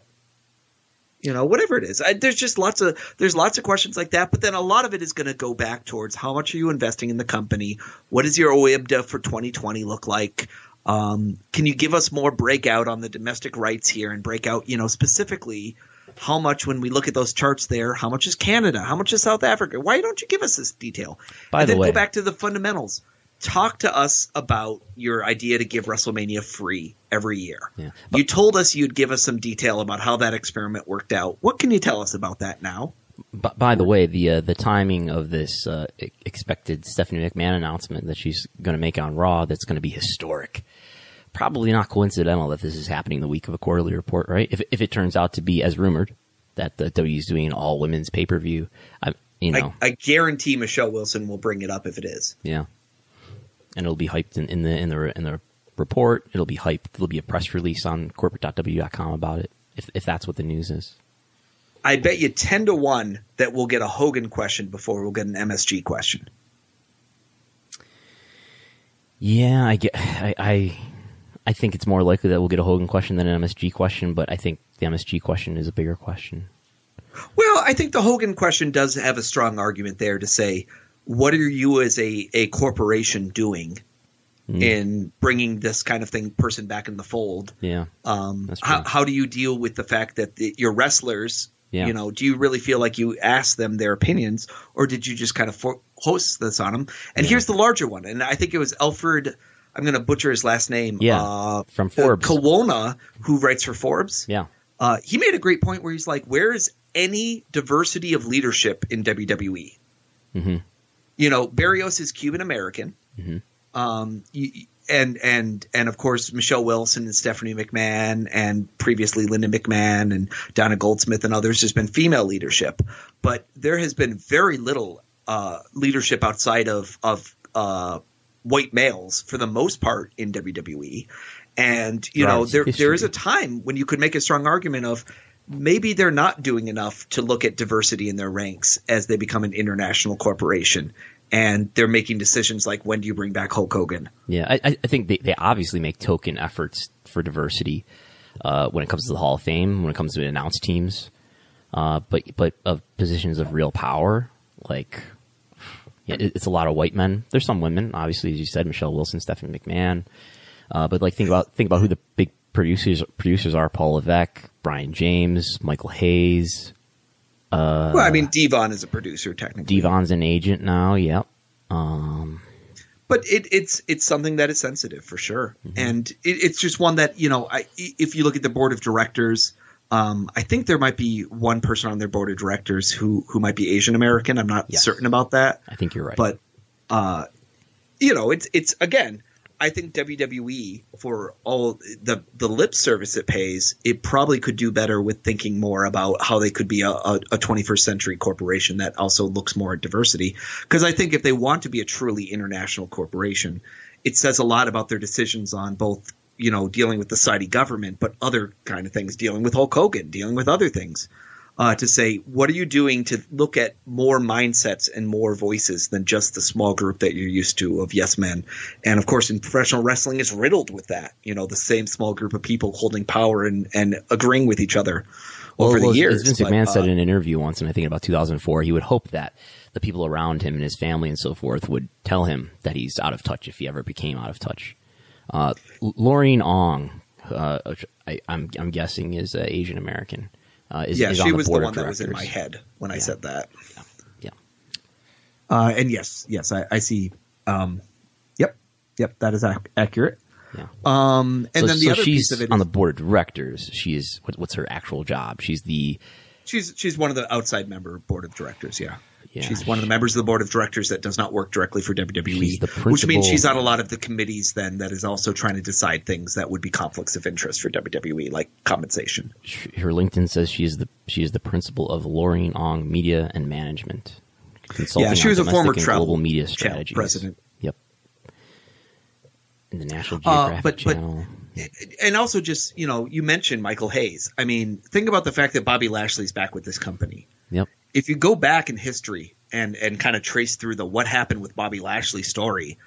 You know, whatever it is. I, there's just lots of there's lots of questions like that. But then a lot of it is going to go back towards how much are you investing in the company? What does your OIBDA for 2020 look like? Um, can you give us more breakout on the domestic rights here and break out, you know, specifically how much when we look at those charts there, how much is Canada? How much is South Africa? Why don't you give us this detail? By and the then way- go back to the fundamentals. Talk to us about your idea to give WrestleMania free every year. Yeah. you told us you'd give us some detail about how that experiment worked out. What can you tell us about that now? B- by the way, the uh, the timing of this uh, expected Stephanie McMahon announcement that she's going to make on Raw that's going to be historic. Probably not coincidental that this is happening the week of a quarterly report, right? If if it turns out to be as rumored that the W is doing all women's pay per view, I you know I, I guarantee Michelle Wilson will bring it up if it is. yeah, and it'll be hyped in, in the in the in the report. It'll be hyped. There'll be a press release on corporate.w.com about it if if that's what the news is. I bet you ten to one that we'll get a Hogan question before we'll get an MSG question. Yeah, I get. I, I I think it's more likely that we'll get a Hogan question than an MSG question, but I think the MSG question is a bigger question. Well, I think the Hogan question does have a strong argument there to say, what are you as a, a corporation doing in bringing this kind of thing person back in the fold. Yeah. Um, how, how do you deal with the fact that the, your wrestlers, Yeah. you know, do you really feel like you asked them their opinions, or did you just kind of for- host this on them? And here's the larger one, and I think it was Alfred. I'm going to butcher his last name. Yeah, uh, from Forbes. uh, Kawona, who writes for Forbes. Yeah. Uh, he made a great point where he's like, "Where is any diversity of leadership in WWE?" Mhm. You know, Barrios is Cuban American, Mhm. um, and and and of course Michelle Wilson and Stephanie McMahon, and previously Linda McMahon and Donna Goldsmith and others. There's been female leadership, but there has been very little uh, leadership outside of of uh, white males for the most part in WWE. And you know, Drives there there is a time when you could make a strong argument of maybe they're not doing enough to look at diversity in their ranks as they become an international corporation. And they're making decisions like when do you bring back Hulk Hogan? Yeah, I, I think they, they obviously make token efforts for diversity uh, when it comes to the Hall of Fame, when it comes to announced teams, uh, but but of positions of real power, like yeah, it, it's a lot of white men. There's some women, obviously, as you said, Michelle Wilson, Stephanie McMahon, uh, but like think about think about who the big producers producers are: Paul Levesque, Brian James, Michael Hayes, well, I mean, Devon is a producer technically, Devon's an agent now. Yep. but it, it's it's something that is sensitive for sure, Mm-hmm. and it, it's just one that you know, I, if you look at the board of directors, um, I think there might be one person on their board of directors who who might be Asian American. I'm not Yes. certain about that. I think you're right. but uh, you know, it's it's again. I think WWE for all the the lip service it pays, it probably could do better with thinking more about how they could be a, a, a 21st century corporation that also looks more at diversity. Because I think if they want to be a truly international corporation, it says a lot about their decisions on both you know dealing with the Saudi government, but other kind of things, dealing with Hulk Hogan, dealing with other things uh, to say, what are you doing to look at more mindsets and more voices than just the small group that you're used to of yes men? And of course, in professional wrestling, it's riddled with that. You know, the same small group of people holding power and, and agreeing with each other over well, the years. As Vince But, McMahon said uh, in an interview once, and I think about 2004, he would hope that the people around him and his family and so forth would tell him that he's out of touch if he ever became out of touch. Uh, Laureen Ong, uh, I, I'm, I'm guessing, is uh, Asian American. Uh, is, yeah, is she the was the one that was in my head when I said that. Yeah. Uh, and yes, yes, I, I see. Um, yep, yep, that is ac- accurate. Yeah. Um, and so, then the so other she's piece of it on is- the board of directors. She is what, what's her actual job? She's the She's she's one of the outside member board of directors. Yeah. Yeah. She's one of the members of the board of directors that does not work directly for WWE, the which means she's on a lot of the committees then that is also trying to decide things that would be conflicts of interest for WWE, like compensation. her LinkedIn says she is the she is the principal of Laureen Ong Media and Management. Consulting Yeah, she was a former travel global media strategies. president. Yep. In the National Uh, Geographic but- but- Channel. And also, just you know, you mentioned Michael Hayes. I mean, think about the fact that Bobby Lashley's back with this company. Yep. If you go back in history and and kind of trace through the what happened with Bobby Lashley story,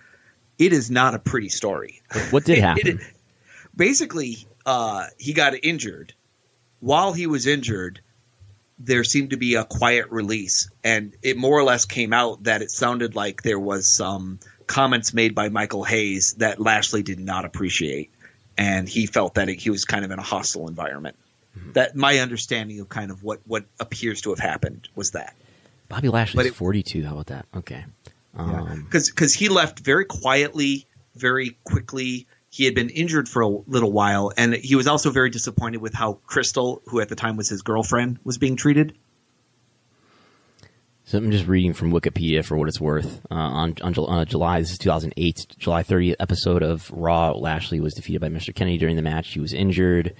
it is not a pretty story. What did It- happen? basically, uh, he got injured. While he was injured, there seemed to be a quiet release, and it more or less came out that it sounded like there was some comments made by Michael Hayes that Lashley did not appreciate, and he felt that it, he was kind of in a hostile environment. Mm-hmm. That my understanding of kind of what what appears to have happened was that. Bobby Lashley's but it- 42. How about that? Okay. Um, because he left very quietly, very quickly. He had been injured for a little while, and he was also very disappointed with how Kristal, who at the time was his girlfriend, was being treated. So I'm just reading from Wikipedia for what it's worth. Uh, on on uh, July, this is 2008, July 30th episode of Raw. Lashley was defeated by Mr. Kennedy during the match. He was injured.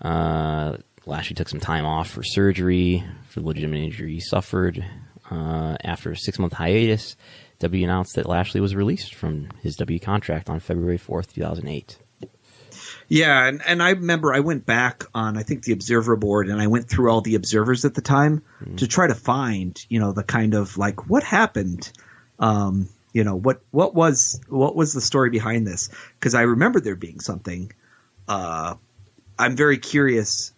Uh, Lashley took some time off for surgery for the legitimate injury he suffered. Uh, after a six month hiatus, W announced that Lashley was released from his W contract on February 4th, 2008. Yeah, and, and I remember I went back on I think the Observer board, and I went through all the observers at the time to try to find you know the kind of like what happened. Um, you know what what was what was the story behind this? Because I remember there being something. Uh, I'm very curious.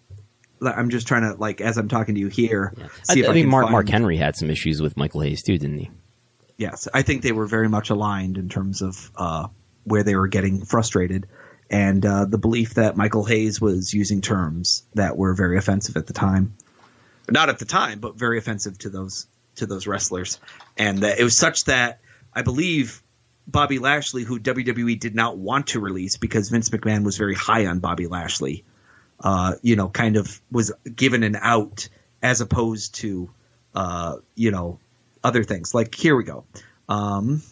I'm just trying to like as I'm talking to you here. I, See if I I can Mark, find- Mark Henry had some issues with Michael Hayes too, didn't he? Yes, I think they were very much aligned in terms of uh, where they were getting frustrated, and uh, the belief that Michael Hayes was using terms that were very offensive at the time, not at the time, but very offensive to those to those wrestlers, and that it was such that I believe Bobby Lashley, who WWE did not want to release because Vince McMahon was very high on Bobby Lashley, uh, you know, kind of was given an out as opposed to, uh, you know, other things. Like here we go. Um,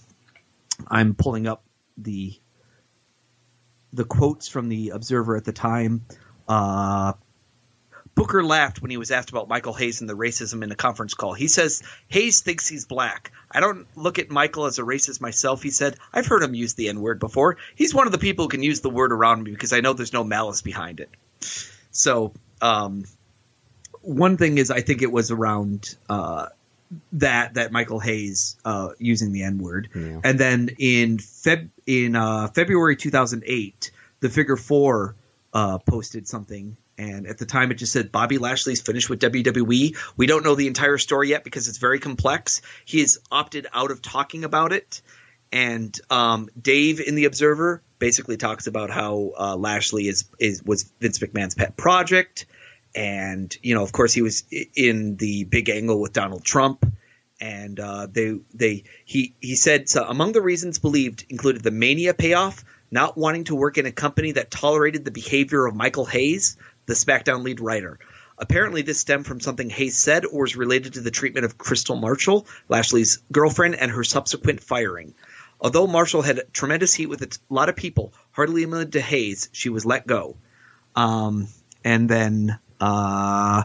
I'm pulling up the the quotes from the Observer at the time. Uh, Booker laughed when he was asked about Michael Hayes and the racism in a conference call. He says Hayes thinks he's black. I don't look at Michael as a racist myself. He said I've heard him use the N word before. He's one of the people who can use the word around me because I know there's no malice behind it. So um, one thing is I think it was around uh, that that Michael Hayes uh, using the N word, Yeah. and then in Feb in uh, February 2008, the Figure Four uh, posted something. And at the time, it just said Bobby Lashley's finished with WWE. We don't know the entire story yet because it's very complex. He has opted out of talking about it. And um, Dave in the Observer basically talks about how uh, Lashley is is was Vince McMahon's pet project, and you know, of course, he was in the big angle with Donald Trump, and uh, they they he he said so among the reasons believed included the mania payoff, not wanting to work in a company that tolerated the behavior of Michael Hayes, the SmackDown lead writer. Apparently, this stemmed from something Hayes said or was related to the treatment of Kristal Marshall, Lashley's girlfriend, and her subsequent firing. Although Marshall had tremendous heat with a lot of people, hardly limited to Hayes, she was let go. Um, and then uh,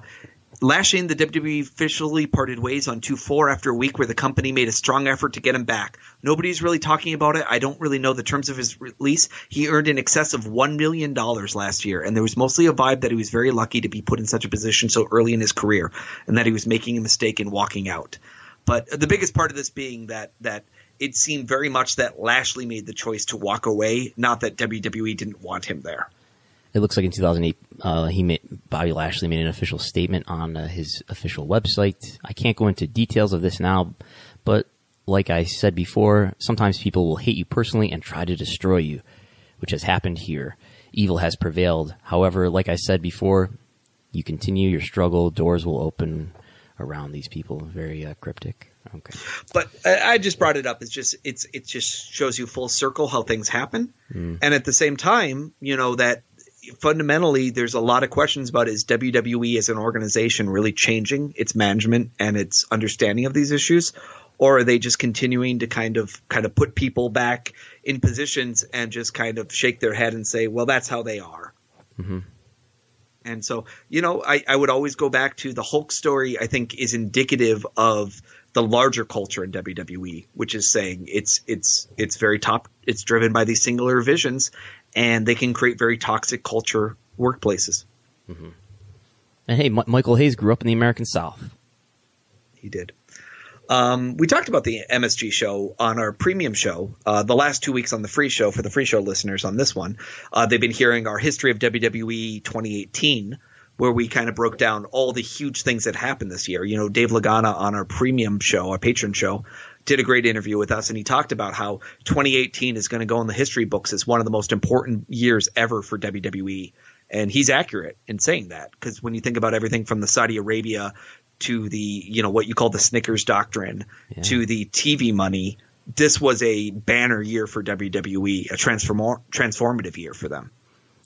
Lashley and the WWE officially parted ways on 2 4 after a week where the company made a strong effort to get him back. Nobody's really talking about it. I don't really know the terms of his release. He earned in excess of $1 million last year, and there was mostly a vibe that he was very lucky to be put in such a position so early in his career and that he was making a mistake in walking out. But the biggest part of this being that that it seemed very much that Lashley made the choice to walk away, not that WWE didn't want him there. It looks like in 2008, uh, he made, Bobby Lashley made an official statement on uh, his official website. I can't go into details of this now, but like I said before, sometimes people will hate you personally and try to destroy you, which has happened here. Evil has prevailed. However, like I said before, you continue your struggle, doors will open around these people. Very uh, cryptic. Okay. but I I just brought it up. It's just it's it just shows you full circle how things happen, hmm. and at the same time, you know that fundamentally there's a lot of questions about is WWE as an organization really changing its management and its understanding of these issues, or are they just continuing to kind of kind of put people back in positions and just kind of shake their head and say, well, that's how they are. Mm-hmm. And so, you know, I, I would always go back to the Hulk story, I think is indicative of the larger culture in WWE, which is saying it's it's it's very top it's driven by these singular visions and they can create very toxic culture workplaces. And hey, M- Michael Hayes grew up in the American South. He did. Um, we talked about the MSG show on our premium show uh, the last two weeks on the free show for the free show listeners on this one. Uh, they've been hearing our history of WWE 2018, where we kind of broke down all the huge things that happened this year. You know, Dave Lagana on our premium show, our patron show, did a great interview with us, and he talked about how 2018 is going to go in the history books as one of the most important years ever for WWE. And he's accurate in saying that because when you think about everything from the Saudi Arabia to the you know what you call the Snickers doctrine to the TV money, this was a banner year for WWE, a transform transformative year for them.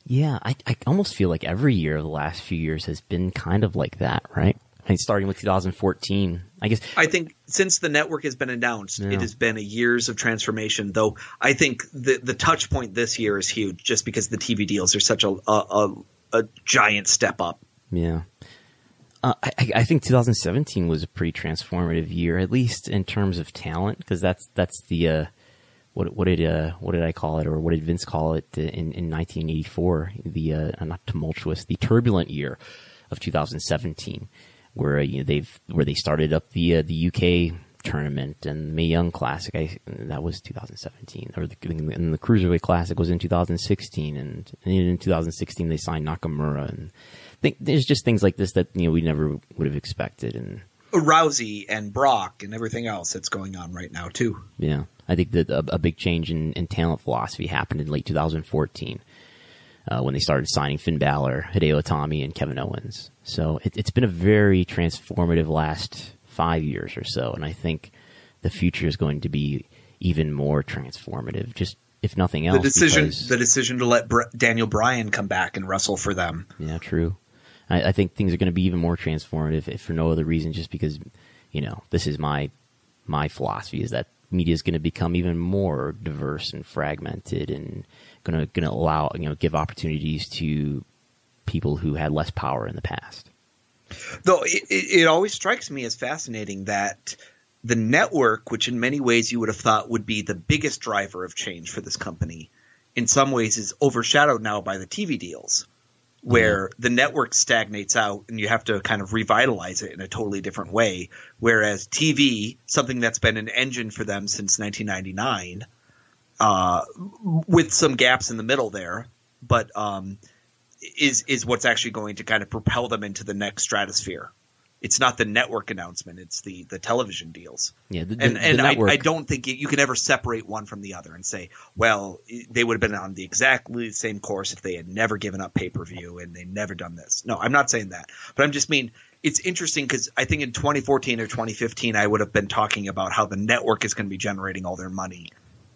Yeah, I, I almost feel like every year of the last few years has been kind of like that, right? I mean, starting with 2014, I guess. I think since the network has been announced, Yeah. it has been a years of transformation. Though I think the the touch point this year is huge, just because the TV deals are such a a, a, a giant step up. Yeah. Uh, I, I- think 2017 was a pretty transformative year, at least in terms of talent, because that's that's the uh, what what did uh, what did I call it, or what did Vince call it uh, in in 1984? The uh, not tumultuous, the turbulent year of 2017, where uh, you know, they've where they started up the uh, the UK tournament and Mae Young Classic. I, that was 2017, or the, and the Cruiserweight Classic was in 2016, and, and in 2016 they signed Nakamura, and think there's just things like this that you know we never would have expected, and Rousey and Brock and everything else that's going on right now too. Yeah, I think that a, a big change in, in talent philosophy happened in late 2014 uh, when they started signing Finn Balor, Hideo Itami, and Kevin Owens. So it, it's been a very transformative last five years or so, and I think the future is going to be even more transformative. Just if nothing else, the decision because- the decision to let Br- Daniel Bryan come back and wrestle for them. Yeah, true. I, I think things are going to be even more transformative, if for no other reason, just because you know this is my my philosophy is that media is going to become even more diverse and fragmented, and going to going to allow you know give opportunities to people who had less power in the past. Though it, it, always strikes me as fascinating that the network, which in many ways you would have thought would be the biggest driver of change for this company, in some ways is overshadowed now by the TV deals, where the network stagnates out and you have to kind of revitalize it in a totally different way. Whereas TV, something that's been an engine for them since 1999, uh, with some gaps in the middle there, but um, is is what's actually going to kind of propel them into the next stratosphere. It's not the network announcement; it's the the television deals. Yeah, the, the, and I, I don't think you, you can ever separate one from the other and say, well, they would have been on the exactly the same course if they had never given up pay per view and they never done this. No, I'm not saying that, but I'm just mean it's interesting because I think in 2014 or 2015 I would have been talking about how the network is going to be generating all their money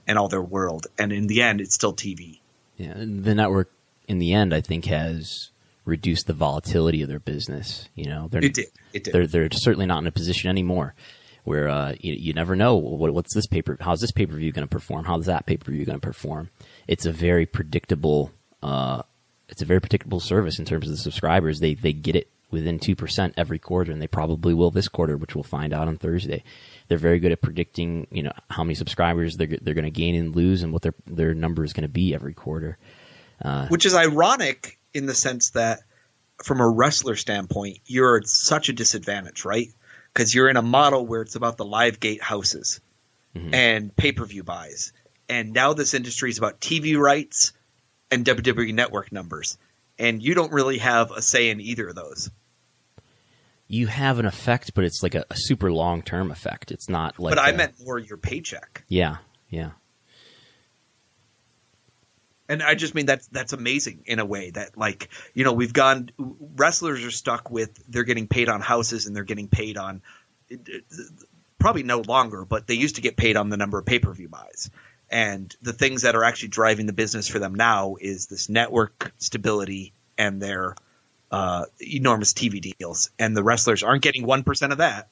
and all their world, and in the end, it's still TV. yeah, the network in the end, I think, has reduced the volatility of their business. You know, they're, It did. It did. they're they're certainly not in a position anymore where uh, you, you never know what, what's this paper how's this pay per view going to perform how's that pay per view going to perform it's a very predictable uh, it's a very predictable service in terms of the subscribers they they get it within 2% every quarter and they probably will this quarter which we'll find out on Thursday they're very good at predicting you know how many subscribers they're they're going to gain and lose and what their their number is going to be every quarter which is ironic in the sense that from a wrestler standpoint you're at such a disadvantage right? Because you're in a model where it's about the live gate houses mm-hmm. and pay-per-view buys. And now this industry is about tv rights and wwe network numbers. And you don't really have a say in either of those. You have an effect but it's like a, a super long term effect. It's not like but i a- meant more your paycheck. Yeah yeah And I just mean that's that's amazing in a way that like you know we've gone wrestlers are stuck with they're getting paid on houses and they're getting paid on probably no longer but they used to get paid on the number of pay per view buys. And the things that are actually driving the business for them now is this network stability and their uh, enormous TV deals. And the wrestlers aren't getting one percent of that.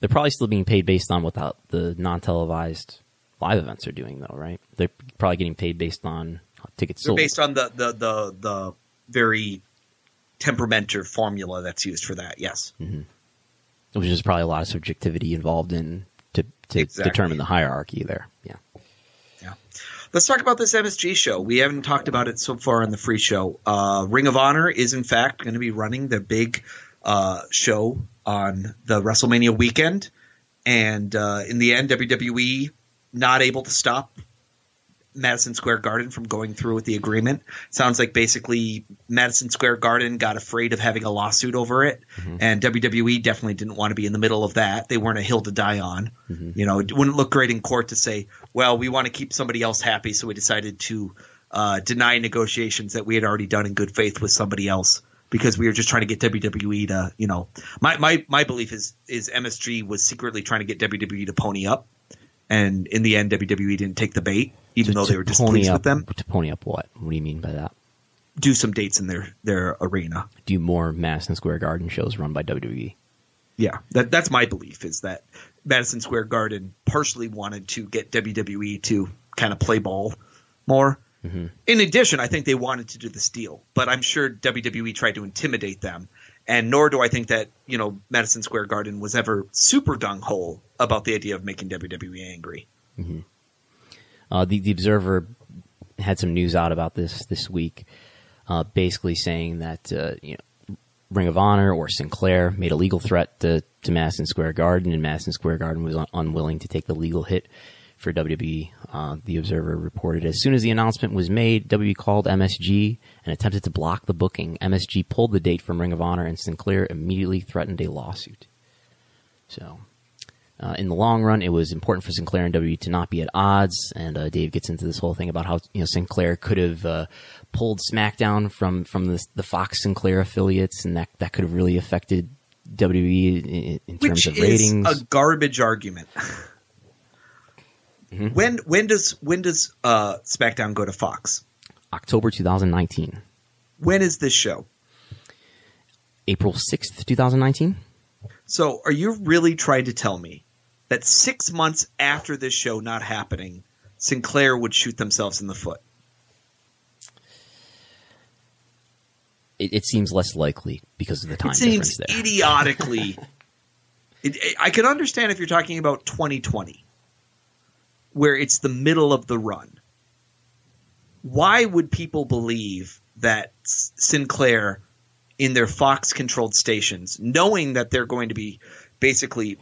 They're probably still being paid based on the, the non televised live events are doing, though, right? They're probably getting paid based on tickets They're sold. based on the the the, the very temperamental formula that's used for that. Yes. which is probably a lot of subjectivity involved in to, to Exactly. determine the hierarchy there. Yeah. Yeah. Let's talk about this MSG show. We haven't talked about it so far on the free show. Uh, Ring of Honor is, in fact, going to be running the big uh, show on the WrestleMania weekend. And uh, in the end, WWE not able to stop Madison Square Garden from going through with the agreement. Sounds like basically Madison Square Garden got afraid of having a lawsuit over it, and WWE definitely didn't want to be in the middle of that. They weren't a hill to die on. You know, it wouldn't look great in court to say, "Well, we want to keep somebody else happy, so we decided to uh, deny negotiations that we had already done in good faith with somebody else." Because we were just trying to get WWE to, you know, my, my, my belief is is MSG was secretly trying to get WWE to pony up, and in the end, WWE didn't take the bait, even though they were displeased up, with them. To pony up what? What do you mean by that? Do some dates in their their arena. Do more Madison Square Garden shows run by? WWE? Yeah, that that's my belief is that Madison Square Garden partially wanted to get WWE to kind of play ball more. Mm-hmm. In addition, I think they wanted to do this deal, but I'm sure WWE tried to intimidate them. And nor do I think that you know Madison Square Garden was ever super gung ho about the idea of making WWE angry. Uh, the the Observer had some news out about this this week, uh, basically saying that uh, you know Ring of Honor or Sinclair made a legal threat to, to Madison Square Garden, and Madison Square Garden was un- unwilling to take the legal hit for WWE. Uh, the Observer reported as soon as the announcement was made, WWE called MSG and attempted to block the booking. MSG pulled the date from Ring of Honor, and Sinclair immediately threatened a lawsuit. So, uh, in the long run, it was important for Sinclair and WWE to not be at odds. And uh, Dave gets into this whole thing about how you know Sinclair could have uh, pulled SmackDown from from the, the Fox Sinclair affiliates, and that that could have really affected WWE in, in terms of ratings. a garbage argument. Mm-hmm. When when does when does uh, SmackDown go to Fox? October 2019, When is this show? April 6th, 2019. So, are you really trying to tell me that six months after this show not happening, Sinclair would shoot themselves in the foot? It, it seems less likely because of the time it difference there. idiotically. it, I can understand if you're talking about 2020, where it's the middle of the run. Why would people believe that Sinclair, in their Fox controlled stations, knowing that they're going to be basically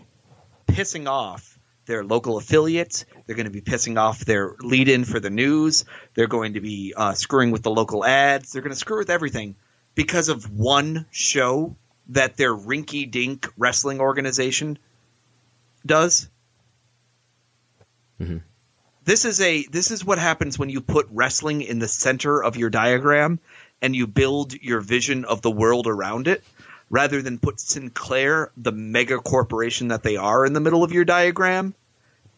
pissing off their local affiliates, they're going to be pissing off their lead in for the news, they're going to be uh, screwing with the local ads, they're going to screw with everything because of one show that their rinky dink wrestling organization does. Mhm. This is a this is what happens when you put wrestling in the center of your diagram and you build your vision of the world around it rather than put Sinclair, the mega corporation that they are in the middle of your diagram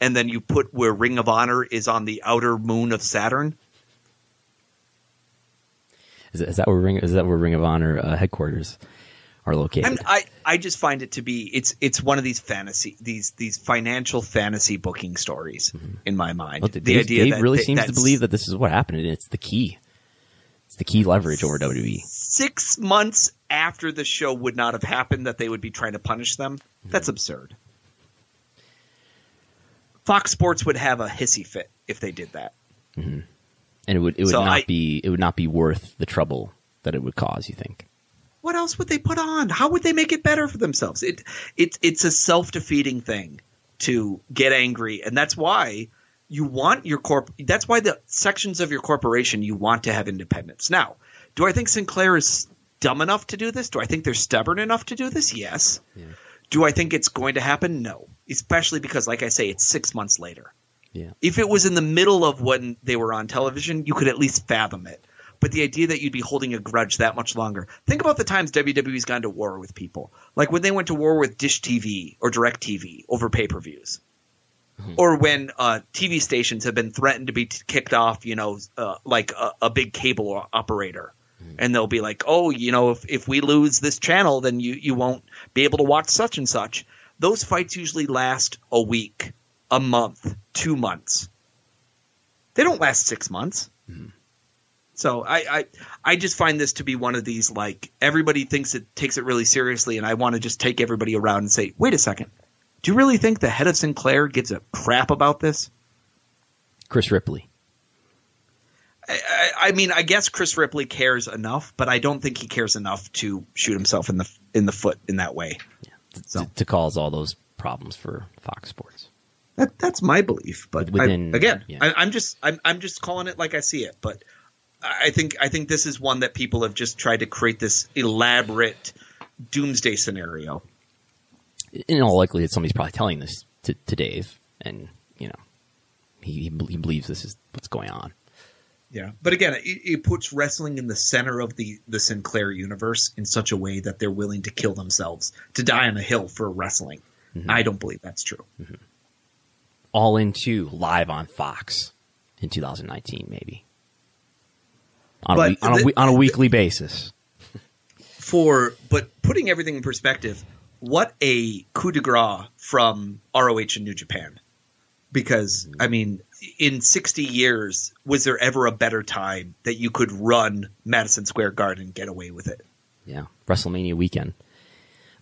and then you put where Ring of Honor is on the outer moon of Saturn. Is, is that where Ring is that where Ring of Honor uh, headquarters are located? I'm, I I just find it to be it's it's one of these fantasy these these financial fantasy booking stories in my mind. Well, the Dave, idea Dave that really that- seems to believe that this is what happened, and it's the key. It's the key leverage over. WWE. six months after the show would not have happened that they would be trying to punish them. Mm-hmm. That's absurd. Fox Sports would have a hissy fit if they did that. and it would it would So not I- be it would not be worth the trouble that it would cause. You think? What else would they put on? How would they make it better for themselves? It it it's a self defeating thing to get angry, and that's why you want your corp. That's why the sections of your corporation you want to have independence. Now, do I think Sinclair is dumb enough to do this? Do I think they're stubborn enough to do this? Yes. Do I think it's going to happen? No. Especially because, like I say, it's six months later. Yeah. If it was in the middle of when they were on television, you could at least fathom it. But the idea that you'd be holding a grudge that much longer. Think about the times WWE's gone to war with people. Like when they went to war with Dish TV or Direct TV over pay per views. Or when uh, TV stations have been threatened to be t- kicked off, you know, uh, like a, a big cable operator. And they'll be like, oh, you know, if, if we lose this channel, then you, you won't be able to watch such and such. Those fights usually last a week, a month, two months. They don't last six months. So I, I I just find this to be one of these like everybody thinks it takes it really seriously, and I want to just take everybody around and say, wait a second, do you really think the head of Sinclair gives a crap about this? Chris Ripley. I, I, I mean, I guess Chris Ripley cares enough, but I don't think he cares enough to shoot himself in the in the foot in that way. So to, to cause all those problems for Fox Sports. that, that's my belief. But Within- I, again, yeah. I, I'm just I'm I'm just calling it like I see it. But I think I think this is one that people have just tried to create this elaborate doomsday scenario. In all likelihood, somebody's probably telling this to, to Dave, and you know, he, he believes this is what's going on. Yeah, but again, it, it puts wrestling in the center of the the Sinclair universe in such a way that they're willing to kill themselves to die on a hill for wrestling. Mm-hmm. I don't believe that's true. Mm-hmm. All in two live on Fox in 2019, maybe on a, on, a, the- on a weekly basis. For but putting everything in perspective, what a coup de grace from ROH and New Japan. Because I mean, in 60 years, was there ever a better time that you could run Madison Square Garden and get away with it? Yeah, WrestleMania weekend.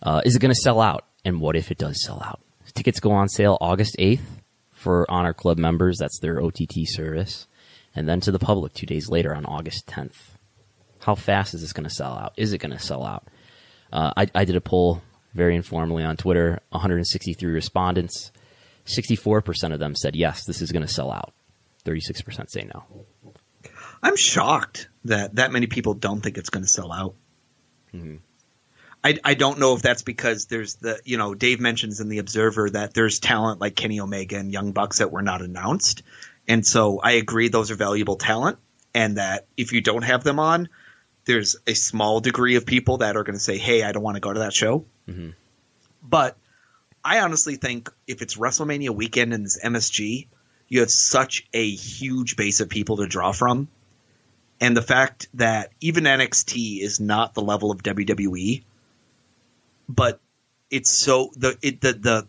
Uh, is it going to sell out? And what if it does sell out? Tickets go on sale August 8th for Honor Club members. That's their OTT service. And then to the public two days later on August 10th. How fast is this going to sell out? Is it going to sell out? Uh, I, I did a poll very informally on Twitter 163 respondents. 64% of them said yes, this is going to sell out. 36% say no. I'm shocked that that many people don't think it's going to sell out. I, I don't know if that's because there's the you know Dave mentions in the Observer that there's talent like Kenny Omega and Young Bucks that were not announced, and so I agree those are valuable talent, and that if you don't have them on, there's a small degree of people that are going to say, hey, I don't want to go to that show. Mhm. But I honestly think if it's WrestleMania weekend and it's MSG, you have such a huge base of people to draw from. And the fact that even NXT is not the level of WWE, but it's so the it the the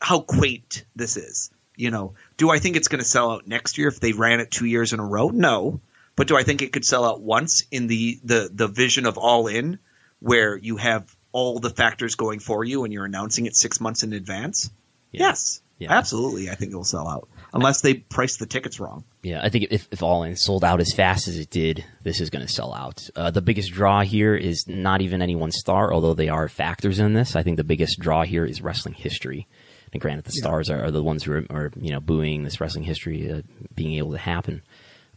how quaint this is. You know, do I think it's going to sell out next year if they ran it two years in a row? No, but do I think it could sell out once in the the the vision of All In, where you have all the factors going for you and you're announcing it six months in advance? Yeah. Yes, Yeah. absolutely. I think it will sell out unless they price the tickets wrong. Yeah, I think if, if All In sold out as fast as it did, this is going to sell out. Uh, the biggest draw here is not even any one star, although they are factors in this. I think the biggest draw here is wrestling history. And granted, the stars are, are the ones who are, are you know booing this wrestling history uh, being able to happen.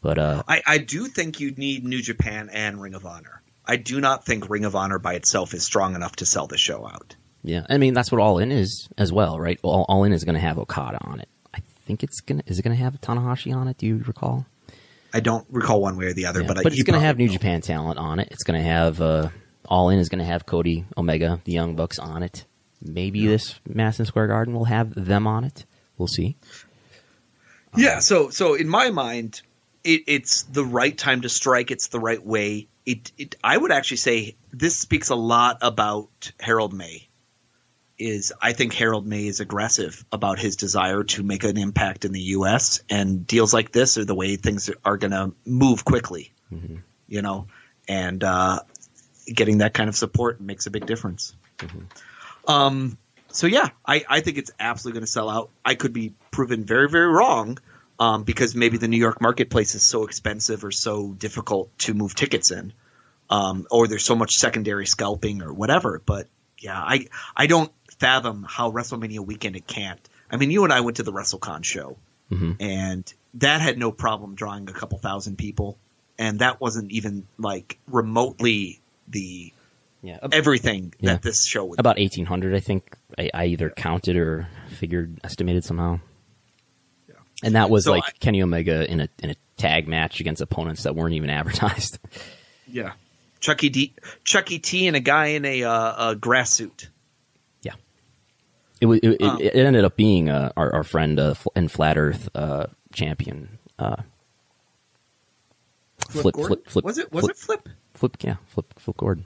But uh, I, I do think you'd need New Japan and Ring of Honor. I do not think Ring of Honor by itself is strong enough to sell the show out. yeah, I mean that's what All In is as well, right? All, All In is going to have Okada on it. I think it's gonna is it going to have Tanahashi on it? Do you recall? I don't recall one way or the other, Yeah, but, but it's going to have New know. Japan talent on it. It's going to have uh, All In is going to have Cody Omega, the Young Bucks on it. Maybe this Madison Square Garden will have them on it. We'll see. Yeah, um, so so in my mind, it, it's the right time to strike. It's the right way. It, it I would actually say this speaks a lot about Harold Meij. Is I think Harold Meij is aggressive about his desire to make an impact in the U.S. and deals like this are the way things are going to move quickly. Mm-hmm. You know, and uh, getting that kind of support makes a big difference. Mm-hmm. Um, so yeah, I, I think it's absolutely going to sell out. I could be proven very, very wrong um, because maybe the New York marketplace is so expensive or so difficult to move tickets in, um, or there's so much secondary scalping or whatever. But yeah, I I don't fathom how WrestleMania weekend it can't. I mean, you and I went to the WrestleCon show, and that had no problem drawing a couple thousand people, and that wasn't even like remotely the Yeah, everything Yeah. that this show would about eighteen hundred, I think. I, I either counted or figured estimated somehow. And that was So like I- Kenny Omega in a in a tag match against opponents that weren't even advertised. Yeah. Chucky D, Chuckie T, and a guy in a, uh, a grass suit. Yeah, it was. It, Um, it, it ended up being uh, our our friend uh, and Flat Earth uh, champion. Uh, Flip- Gordon? flip- flip- was it? Was flip- it Flip? Flip, yeah, Flip, Flip Gordon.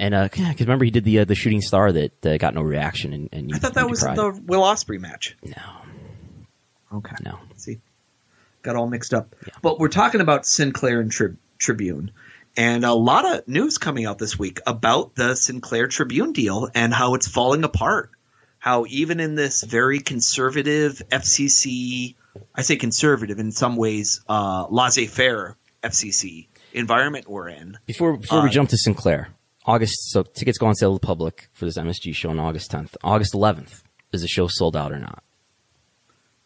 And uh, because remember he did the uh, the shooting star that uh, got no reaction, and, and you, I thought that was cried. the Will Ospreay match. no, Okay. no. See, got all mixed up. Yeah. But we're talking about Sinclair and Tri- Tribune, and a lot of news coming out this week about the Sinclair Tribune deal and how it's falling apart. How even in this very conservative FCC, I say conservative in some ways, uh, laissez-faire FCC environment we're in. Before before we Uh, jump to Sinclair, August. So tickets go on sale to the public for this MSG show on August 10th. August 11th is the show sold out or not?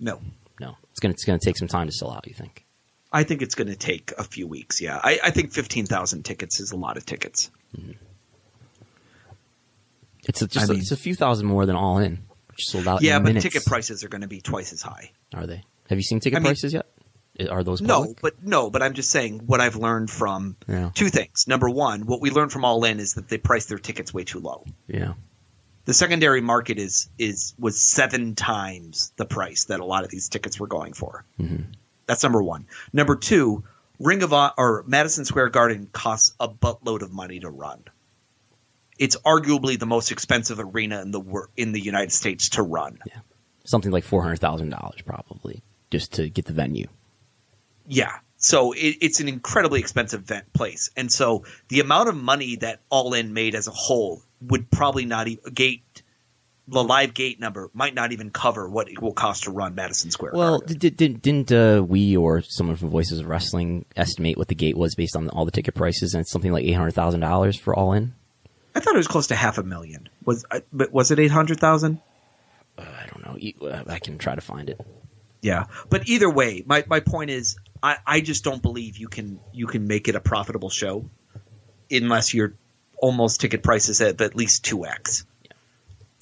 No, No, it's gonna it's gonna take some time to sell out. You think? I think it's going to take a few weeks. Yeah, I, I think fifteen thousand tickets is a lot of tickets. Mm-hmm. It's a, just I mean- it's a few thousand more than All In, which sold out. Yeah, but minutes. ticket prices are going to be twice as high. are they? Have you seen ticket I mean- prices yet? Are those No, but no, but I'm just saying what I've learned from Yeah. two things. Number one, what we learned from All In is that they price their tickets way too low. yeah, The secondary market is is was seven times the price that a lot of these tickets were going for. Mm-hmm. That's number one. Number two, Ring of or Madison Square Garden costs a buttload of money to run. It's arguably the most expensive arena in the in the United States to run. Yeah. something like four hundred thousand dollars probably just to get the venue. Yeah. So it, it's an incredibly expensive event place, and so the amount of money that All In made as a whole would probably not even gate the live gate number might not even cover what it will cost to run Madison Square. Well, did, did, didn't uh, we or someone from Voices of Wrestling estimate what the gate was based on all the ticket prices, and it's something like eight hundred thousand dollars for All In? I thought it was close to half a million. Was but was it eight hundred thousand? I don't know. Uh, I can try to find it. Yeah, but either way, my, my point is, I, I just don't believe you can you can make it a profitable show unless you're almost ticket prices at at least two x.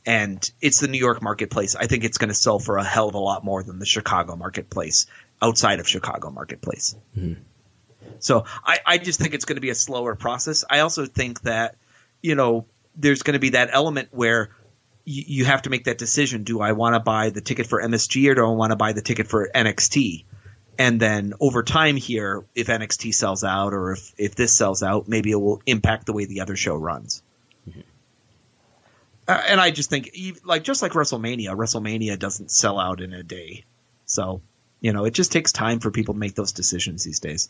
And it's the New York marketplace. I think it's going to sell for a hell of a lot more than the Chicago marketplace outside of Chicago marketplace. Mm-hmm. So I, I just think it's going to be a slower process. I also think that, you know, there's going to be that element where you, you have to make that decision. Do I want to buy the ticket for MSG or do I want to buy the ticket for NXT? And then over time here, if NXT sells out or if, if this sells out, maybe it will impact the way the other show runs. Uh, and I just think, like, just like WrestleMania, WrestleMania doesn't sell out in a day. So, you know, it just takes time for people to make those decisions these days.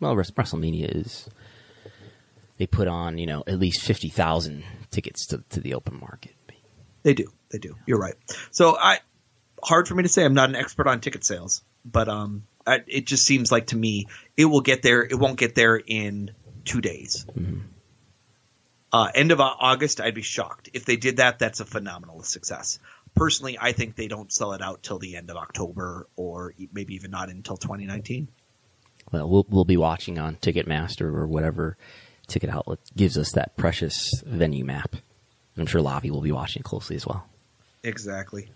Well, WrestleMania is they put on you know at least fifty thousand tickets to to the open market. They do. They do. You're right. So I hard for me to say. I'm not an expert on ticket sales, but um, I, it just seems like to me it will get there. It won't get there in two days. Uh, end of August, I'd be shocked if they did that. That's a phenomenal success. Personally, I think they don't sell it out till the end of October, or maybe even not until 2019. Well, we'll we'll be watching on Ticketmaster or whatever ticket outlet gives us that precious venue map. I'm sure Lavi will be watching closely as well. Exactly.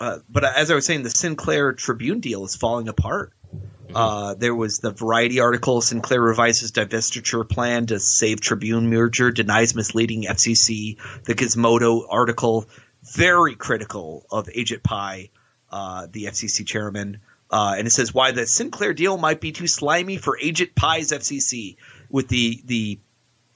Uh, but as I was saying, the Sinclair Tribune deal is falling apart. Uh, there was the Variety article: Sinclair revises divestiture plan to save Tribune merger, denies misleading FCC. The Gizmodo article, very critical of Ajit Pai, uh, the FCC chairman, uh, and it says why the Sinclair deal might be too slimy for Ajit Pai's FCC, with the the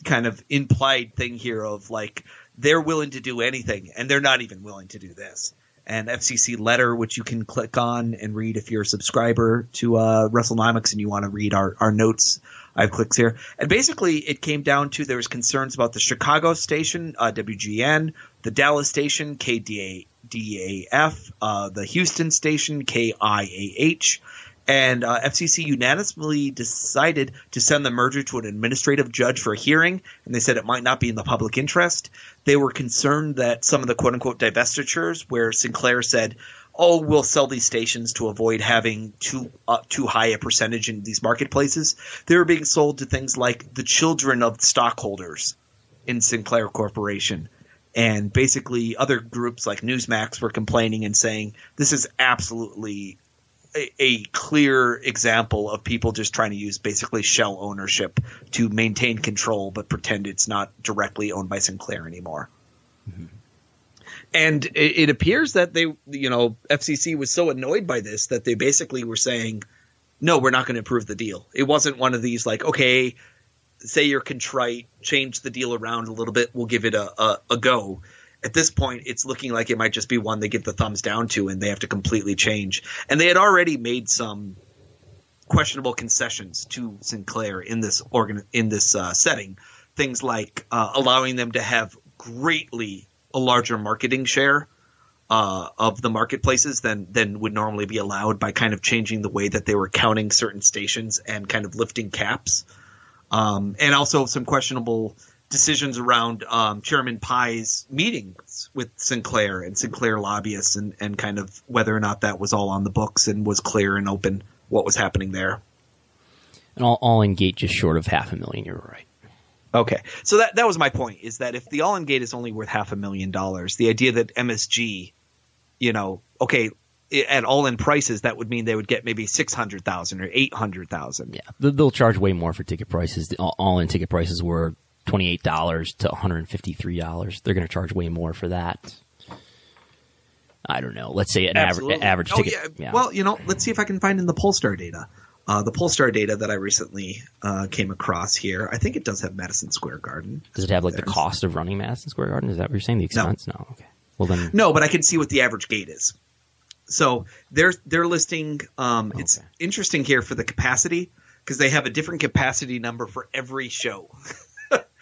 kind of implied thing here of like they're willing to do anything and they're not even willing to do this. And FCC letter, which you can click on and read if you're a subscriber to uh, WrestleNomics and you want to read our, our notes. I have clicks here. And basically, it came down to there was concerns about the Chicago station, uh, WGN, the Dallas station, KDA, DAF, uh, the Houston station, KIAH, and uh, FCC unanimously decided to send the merger to an administrative judge for a hearing, and they said it might not be in the public interest. They were concerned that some of the quote unquote divestitures, where Sinclair said, "Oh, we'll sell these stations to avoid having too uh, too high a percentage in these marketplaces," they were being sold to things like the children of stockholders in Sinclair Corporation. And basically, other groups like Newsmax were complaining and saying this is absolutely a, clear example of people just trying to use basically shell ownership to maintain control, but pretend it's not directly owned by Sinclair anymore. And it, it appears that they, you know, FCC was so annoyed by this that they basically were saying, no, we're not going to approve the deal. It wasn't one of these like, okay, say you're contrite, change the deal around a little bit, we'll give it a, a, a go. At this point, it's looking like it might just be one they give the thumbs down to and they have to completely change. And they had already made some questionable concessions to Sinclair in this organ in this uh, setting. Things like uh, allowing them to have greatly a larger marketing share uh, of the marketplaces than than would normally be allowed by kind of changing the way that they were counting certain stations and kind of lifting caps, um, and also some questionable decisions around um, Chairman Pai's meetings with Sinclair and Sinclair lobbyists and, and kind of whether or not that was all on the books and was clear and open what was happening there. And all, all in gate just short of half a million. You're right. Okay, so that that was my point is that if the all in gate is only worth half a million dollars, the idea that MSG, you know, okay, at all in prices that would mean they would get maybe six hundred thousand or eight hundred thousand. Yeah, They- they'll charge way more for ticket prices. All in ticket prices were twenty eight dollars to one hundred fifty three dollars. They're going to charge way more for that. I don't know. Let's say an average Absolutely. average Oh, ticket. yeah. Well, you know, let's see if I can find in the Pollstar data. Uh, the Pollstar data that I recently uh, came across here, I think it does have Madison Square Garden. does it have like the cost of running Madison Square Garden? Is that what you're saying? The expense? No. Okay. Well then, No, but I can see what the average gate is. So they're they're listing. Um, It's interesting here for the capacity because they have a different capacity number for every show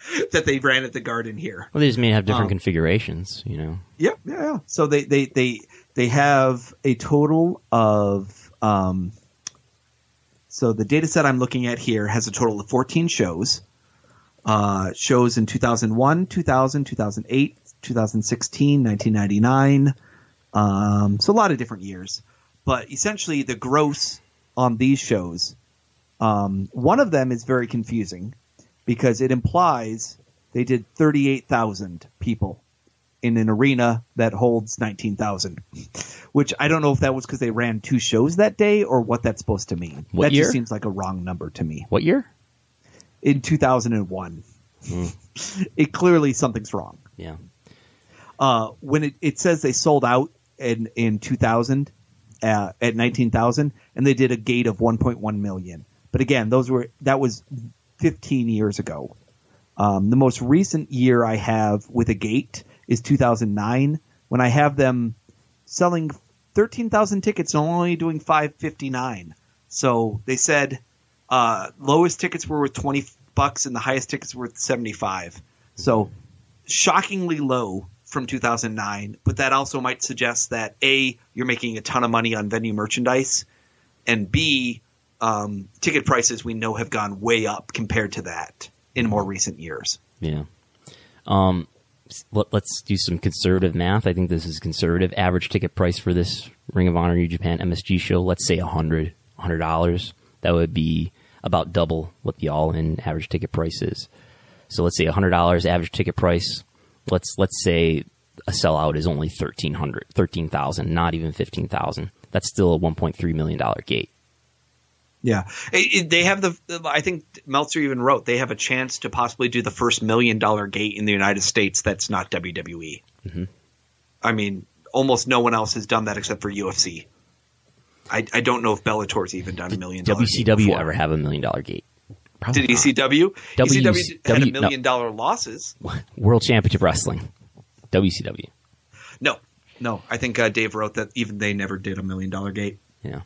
that they ran at the Garden here. well, they just may have different Um, configurations. You know. Yeah, yeah, yeah. So they they they they have a total of um. So the data set I'm looking at here has a total of 14 shows. Uh, shows in 2001, 2000, 2008, 2016, 1999. Um, so a lot of different years, but essentially the gross on these shows, um, one of them is very confusing because it implies they did 38,000 people in an arena that holds 19,000. Which I don't know if that was because they ran two shows that day or what that's supposed to mean. What that year? just seems like a wrong number to me. What year? In 2001, Hmm. it clearly something's wrong. Yeah. Uh, when it, it says they sold out in in 2000 uh, at 19,000, and they did a gate of 1.1 million. But again, those were that was 15 years ago. Um, the most recent year I have with a gate is 2009, when I have them selling 13,000 tickets and only doing 559. So they said uh, lowest tickets were worth 20 bucks and the highest tickets were worth 75. So shockingly low from 2009, but that also might suggest that A, you're making a ton of money on venue merchandise, and B, um, ticket prices we know have gone way up compared to that in more recent years. Yeah. Um, let, us do some conservative math. I think this is conservative. Average ticket price for this Ring of Honor New Japan MSG show, let's say a hundred, hundred dollars. That would be about double what the all-in average ticket price is. So let's say a hundred dollars average ticket price. Let's let's say a sellout is only 1300 13000 not even 15000 that's still a 1.3 million dollar gate Yeah, It- it- they have the. I think Meltzer even wrote they have a chance to possibly do the first million dollar gate in the United States. That's not WWE. Mm-hmm. I mean, almost no one else has done that except for UFC. I, I don't know if Bellator's even done a million dollar. gate WCW ever have a million dollar gate Probably Did not. ECW? W- ECW had a W- no. million dollar losses. World Championship Wrestling WCW No, no. I think uh, Dave wrote that even they never did a million dollar gate. yeah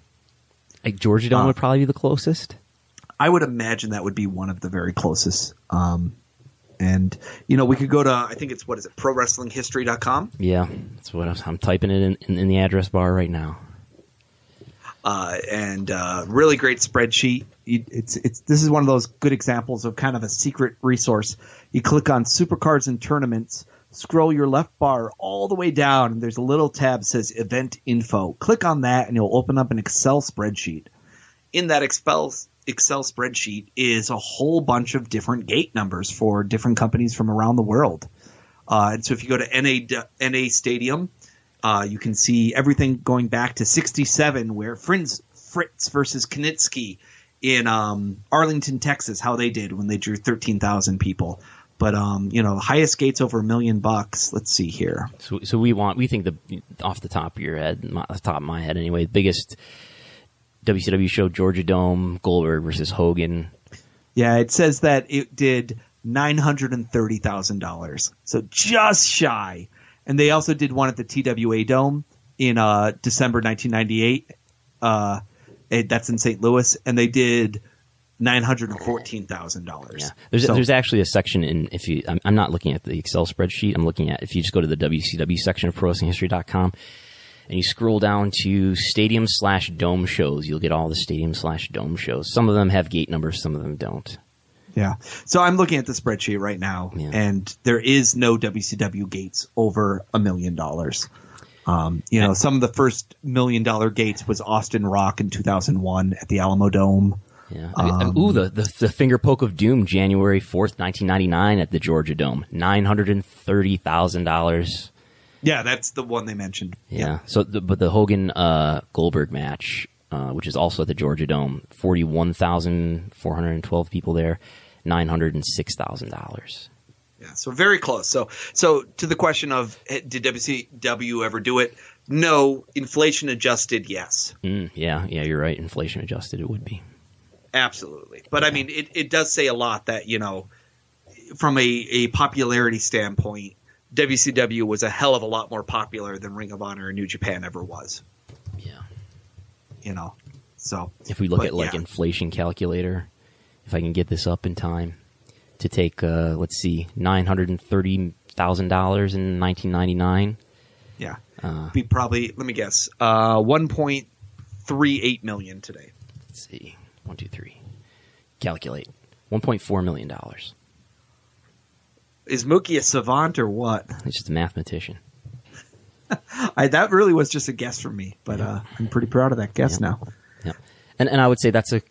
like Georgia Dome Uh, would probably be the closest I would imagine that would be one of the very closest. Um, and you know, we could go to I think it's what is it? ProWrestlingHistory.com. Yeah, that's what I was, I'm typing it in, in, in the address bar right now. Uh, and uh, really great spreadsheet. it's it's this is one of those good examples of kind of a secret resource. You click on supercards and tournaments, scroll your left bar all the way down, and there's a little tab that says event info. Click on that, and you'll open up an Excel spreadsheet. in that Excel Excel spreadsheet is a whole bunch of different gate numbers for different companies from around the world. Uh, and so if you go to NA NA Stadium, uh, you can see everything going back to '67, where Fritz, Fritz versus Kiniski in um, Arlington, Texas, how they did when they drew 13,000 people. But um, you know, highest gates over a million bucks. Let's see here. So, so we want we think the off the top of your head, my, off the top of my head anyway, the biggest WCW show Georgia Dome Goldberg versus Hogan. Yeah, it says that it did nine hundred and thirty thousand dollars, so just shy. And they also did one at the TWA Dome in uh, December 1998. Uh, it, that's in St. Louis, and they did nine hundred and fourteen thousand dollars. Yeah, there's there's actually a section in if you I'm, I'm not looking at the Excel spreadsheet. I'm looking at if you just go to the WCW section of ProWrestlingHistory.com and you scroll down to stadium slash dome shows, you'll get all the stadium slash dome shows. Some of them have gate numbers, some of them don't. Yeah. So I'm looking at the spreadsheet right now, Yeah. and there is no WCW gates over a million dollars. Um, you know, some of the first million dollar gates was Austin Rock in 2001 at the Alamo Dome. Yeah. I mean, ooh, the, the the finger poke of doom, January fourth, nineteen ninety nine, at the Georgia Dome, nine hundred and thirty thousand dollars. Yeah, that's the one they mentioned. Yeah. So, the, but the Hogan uh, Goldberg match, uh, which is also at the Georgia Dome, forty one thousand four hundred and twelve people there, nine hundred and six thousand dollars. Yeah, so very close. So, so to the question of eh, did WCW ever do it? No, inflation adjusted, yes, Mm, yeah, yeah, you're right. Inflation adjusted, it would be. Absolutely. But I mean, it, it does say a lot that you know, from a, a popularity standpoint, WCW was a hell of a lot more popular than Ring of Honor and New Japan ever was. Yeah. You know, so If we look But, at like yeah. inflation calculator, if I can get this up in time, to take uh, let's see, nine hundred and thirty thousand dollars in nineteen ninety nine. yeah, Uh, be probably let me guess, uh, one point three eight million today. Let's see, one, two, three. Calculate, one point four million dollars. Is Mookie a savant or what? He's just a mathematician. I, that really was just a guess from me, but uh, I'm pretty proud of that guess Yeah. now. Yeah, and and I would say that's a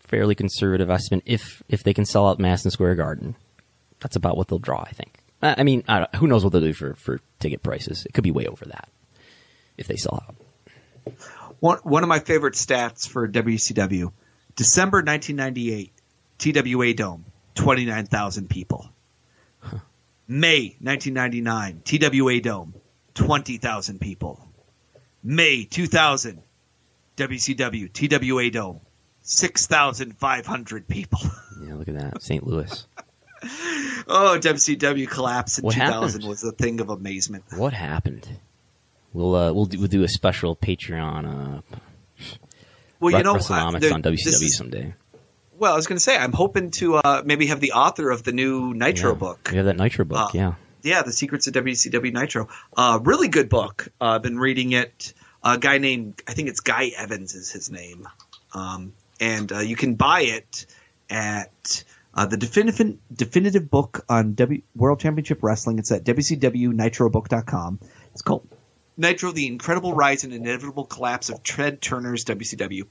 fairly conservative estimate if if they can sell out Madison Square Garden. That's about what they'll draw, I think. I I mean, I who knows what they'll do for, for ticket prices? It could be way over that if they sell out. One one of my favorite stats for WCW, December 1998, TWA Dome, 29,000 people. May 1999, TWA Dome, 20,000 people. May 2000, WCW, TWA Dome, 6,500 people. Yeah, look at that, St. Louis. Oh, WCW collapse in What 2000 happened? was a thing of amazement. What happened? We'll uh, we'll do, we'll do a special Patreon uh, Well, you know, I- there- on WCW is- someday. Well, I was going to say, I'm hoping to uh, maybe have the author of the new Nitro Yeah. book. We have that Nitro book. Uh, yeah, Yeah, The Secrets of WCW Nitro. Uh, really good book. Uh, I've been reading it. A guy named, I think it's Guy Evans is his name. Um, and uh, you can buy it at uh, the definitive, definitive book on w, World Championship Wrestling. It's at WCWNitrobook.com. It's called Nitro, The Incredible Rise and Inevitable Collapse of Ted Turner's WCW.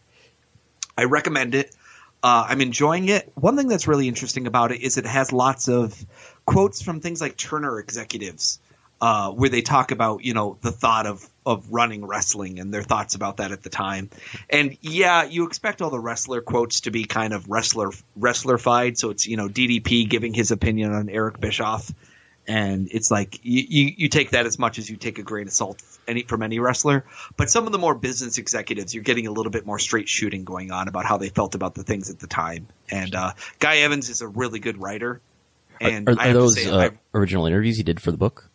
I recommend it. Uh, I'm enjoying it. One thing that's really interesting about it is it has lots of quotes from things like Turner executives, uh, where they talk about you know the thought of of running wrestling and their thoughts about that at the time. And yeah, you expect all the wrestler quotes to be kind of wrestler wrestlerfied. So it's you know DDP giving his opinion on Eric Bischoff, and it's like you, you, you take that as much as you take a grain of salt any from any wrestler. But some of the more business executives, you're getting a little bit more straight shooting going on about how they felt about the things at the time. And uh, Guy Evans is a really good writer. And are, I are those say, uh, I, original interviews he did for the book?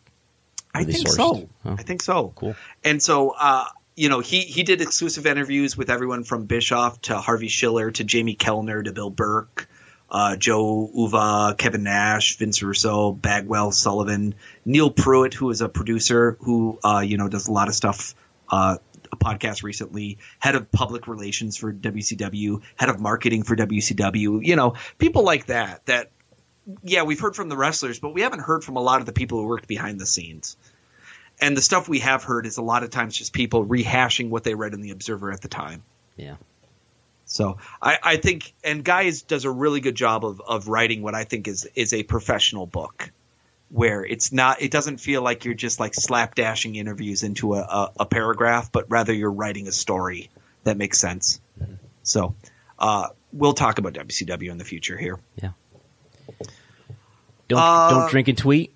I think sourced? so. Oh. I think so. Cool. And so, uh, you know, he he did exclusive interviews with everyone from Bischoff to Harvey Schiller to Jamie Kellner to Bill Burke, uh, Joe Uva, Kevin Nash, Vince Russo, Bagwell, Sullivan, Neil Pruitt, who is a producer who uh, you know does a lot of stuff. Uh, a podcast recently, head of public relations for WCW, head of marketing for WCW. You know, people like that. That yeah, we've heard from the wrestlers, but we haven't heard from a lot of the people who worked behind the scenes. And the stuff we have heard is a lot of times just people rehashing what they read in the Observer at the time. Yeah. So I, I think, and Guys does a really good job of, of writing what I think is is a professional book, where it's not, it doesn't feel like you're just like slapdashing interviews into a, a, a paragraph, but rather you're writing a story that makes sense. So uh, we'll talk about WCW in the future here. Yeah. Don't Uh, don't drink and tweet.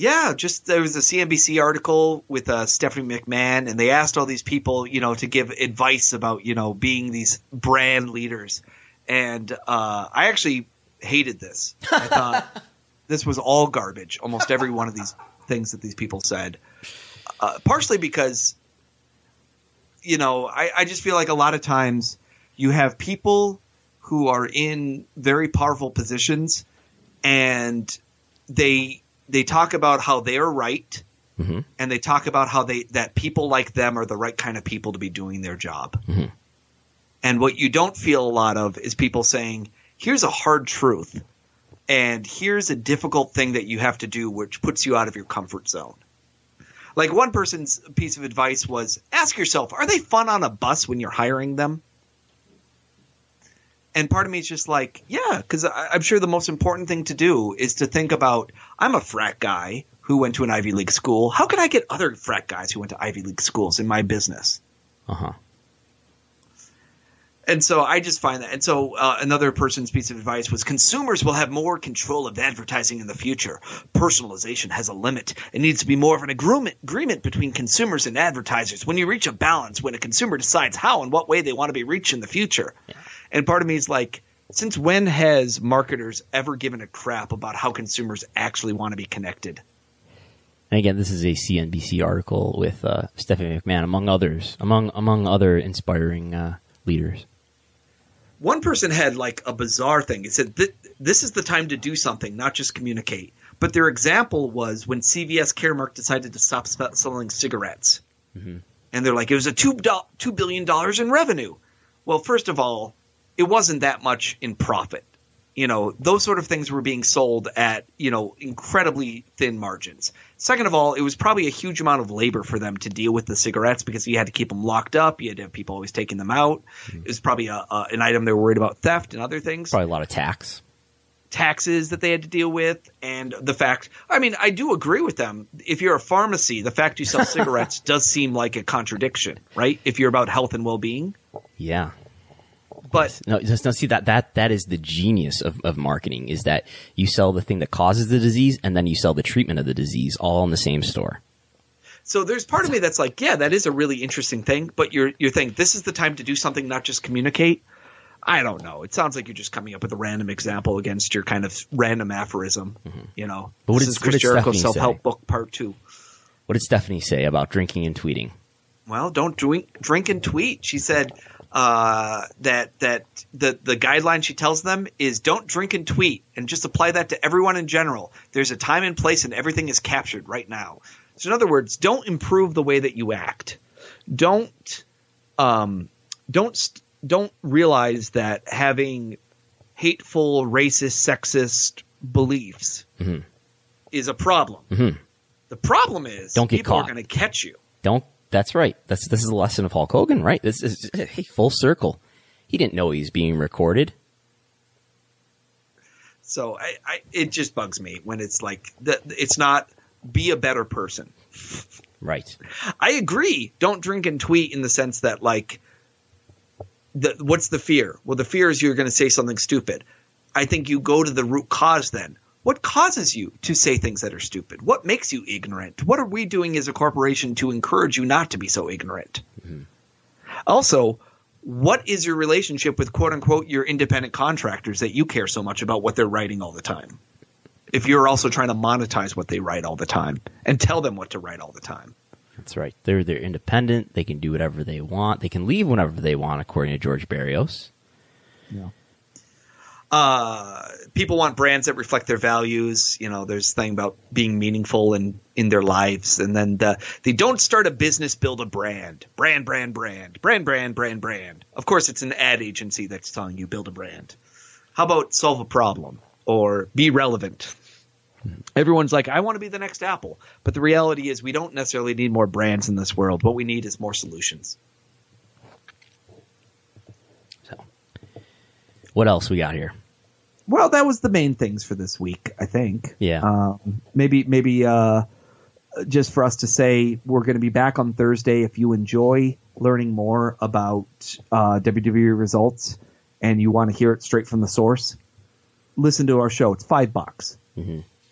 Yeah, just there was a CNBC article with uh, Stephanie McMahon, and they asked all these people, you know, to give advice about, you know, being these brand leaders. And uh, I actually hated this. I thought this was all garbage. Almost every one of these things that these people said, uh, partially because, you know, I, I just feel like a lot of times you have people who are in very powerful positions, and they they talk about how they are right Mhm. and they talk about how they that people like them are the right kind of people to be doing their job. Mhm. And what you don't feel a lot of is people saying, "Here's a hard truth." And here's a difficult thing that you have to do which puts you out of your comfort zone. Like one person's piece of advice was ask yourself, are they fun on a bus when you're hiring them? And part of me is just like, yeah, because I'm sure the most important thing to do is to think about I'm a frat guy who went to an Ivy League school. How can I get other frat guys who went to Ivy League schools in my business? Uh huh. And so I just find that. And so uh, another person's piece of advice was consumers will have more control of advertising in the future. Personalization has a limit. It needs to be more of an agreement, agreement between consumers and advertisers. When you reach a balance, when a consumer decides how and what way they want to be reached in the future. And part of me is like, since when has marketers ever given a crap about how consumers actually want to be connected? And again, this is a CNBC article with uh, Stephanie McMahon, among others, among among other inspiring uh, leaders. one person had like a bizarre thing. It said "Th- this is the time to do something, not just communicate. But their example was when CVS Caremark decided to stop sp- selling cigarettes, and they're like, it was a two do- two billion dollars in revenue. Well, first of all, it wasn't that much in profit. You know, those sort of things were being sold at you know incredibly thin margins. Second of all, it was probably a huge amount of labor for them to deal with the cigarettes because you had to keep them locked up. You had to have people always taking them out. Mm-hmm. It was probably a, a, an item they were worried about theft and other things. Probably a lot of tax. taxes that they had to deal with and the fact I mean I do agree with them if you're a pharmacy the fact you sell cigarettes does seem like a contradiction right if you're about health and well-being Yeah. But No, just no. See that that that is the genius of, of marketing is that you sell the thing that causes the disease, and then you sell the treatment of the disease all in the same store. so there's part of me that's like yeah that is a really interesting thing but you're you're thinking this is the time to do something not just communicate I don't know it sounds like you're just coming up with a random example against your kind of random aphorism you know Mm-hmm. But what this did- is Chris did Jericho Stephanie self-help say? book part 2 What did Stephanie say about drinking and tweeting? Well, don't drink, drink and tweet. She said uh, that that the the guideline she tells them is don't drink and tweet, and just apply that to everyone in general. There's a time and place, and everything is captured right now. So, in other words, don't improve the way that you act. Don't um, don't don't realize that having hateful, racist, sexist beliefs Mhm. is a problem. Mhm. The problem is Don't get people caught. are going to catch you. Don't. That's right. That's this is the lesson of Hulk Hogan, right? This is hey, full circle. He didn't know he's being recorded. So I, I it just bugs me when it's like that. It's not be a better person. Right. I agree. Don't drink and tweet in the sense that like, the what's the fear? Well, the fear is you're going to say something stupid. I think you go to the root cause then. What causes you to say things that are stupid? What makes you ignorant? What are we doing as a corporation to encourage you not to be so ignorant? Mm-hmm. Also, what is your relationship with quote unquote your independent contractors that you care so much about what they're writing all the time? If you're also trying to monetize what they write all the time and tell them what to write all the time. That's right. They're they're independent. They can do whatever they want. They can leave whenever they want, according to George Barrios. Uh, people want brands that reflect their values. You know, there's thing about being meaningful in, in their lives. And then the, they don't start a business, build a brand. Brand, brand, brand. Brand, brand, brand, brand. Of course, it's an ad agency that's telling you build a brand. How about solve a problem or be relevant? Everyone's like, I want to be the next Apple. But the reality is, we don't necessarily need more brands in this world. What we need is more solutions. What else we got here? Well, that was the main things for this week, I think. Yeah. Um, maybe, maybe, uh, just for us to say we're going to be back on Thursday. If you enjoy learning more about uh, WWE results and you want to hear it straight from the source, listen to our show. It's five bucks,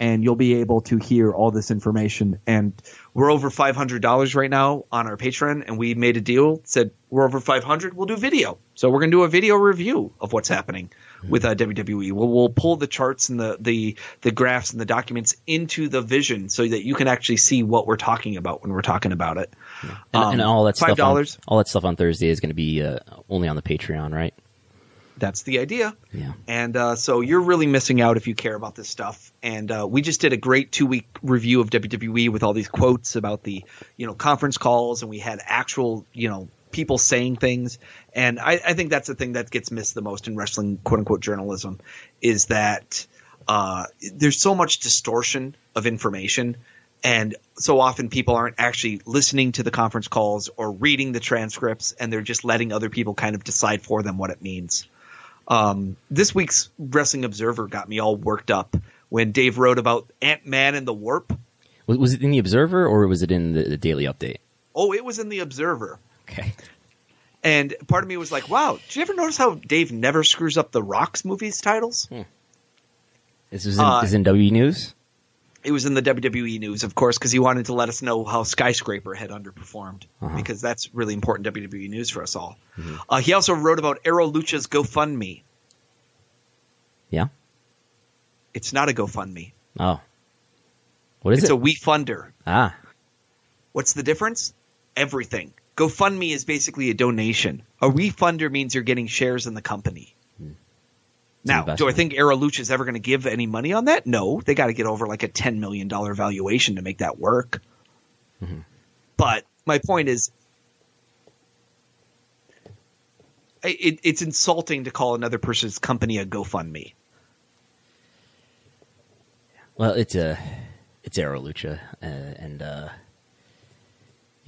and you'll be able to hear all this information. And we're over five hundred dollars right now on our Patreon, and we made a deal. Said we're over five hundred, we'll do video. So we're gonna do a video review of what's happening with uh, WWE. We'll, we'll pull the charts and the, the the graphs and the documents into the vision so that you can actually see what we're talking about when we're talking about it. And, Um, and all that five stuff. dollars. On, all that stuff on Thursday is going to be uh, only on the Patreon, right? That's the idea. Yeah. And uh, so you're really missing out if you care about this stuff. And uh, we just did a great two week review of WWE with all these quotes about the you know conference calls, and we had actual you know people saying things. And I, I think that's the thing that gets missed the most in wrestling quote unquote journalism is that uh, there's so much distortion of information. And so often people aren't actually listening to the conference calls or reading the transcripts, and they're just letting other people kind of decide for them what it means. Um, this week's Wrestling Observer got me all worked up when Dave wrote about Ant Man and the Warp. Was, it in the Observer or was it in the, Daily Update? Oh, it was in the Observer. Okay. And part of me was like, wow, did you ever notice how Dave never screws up the Rocks movies titles? This is in, Uh, is in W News. It was in the WWE news, of course, because he wanted to let us know how Skyscraper had underperformed, Uh-huh. because that's really important WWE news for us all. Uh, he also wrote about Aro Lucha's GoFundMe. Yeah. It's not a GoFundMe. Oh. What is it's it? It's a Wefunder. ah. What's the difference? Everything. GoFundMe is basically a donation. A Wefunder means you're getting shares in the company. Now, do I think Aro Lucha is ever going to give any money on that? No, they got to get over like a ten million dollar valuation to make that work. But my point is, it, it's insulting to call another person's company a GoFundMe. Well, it's a it's Aro Lucha, uh, and uh,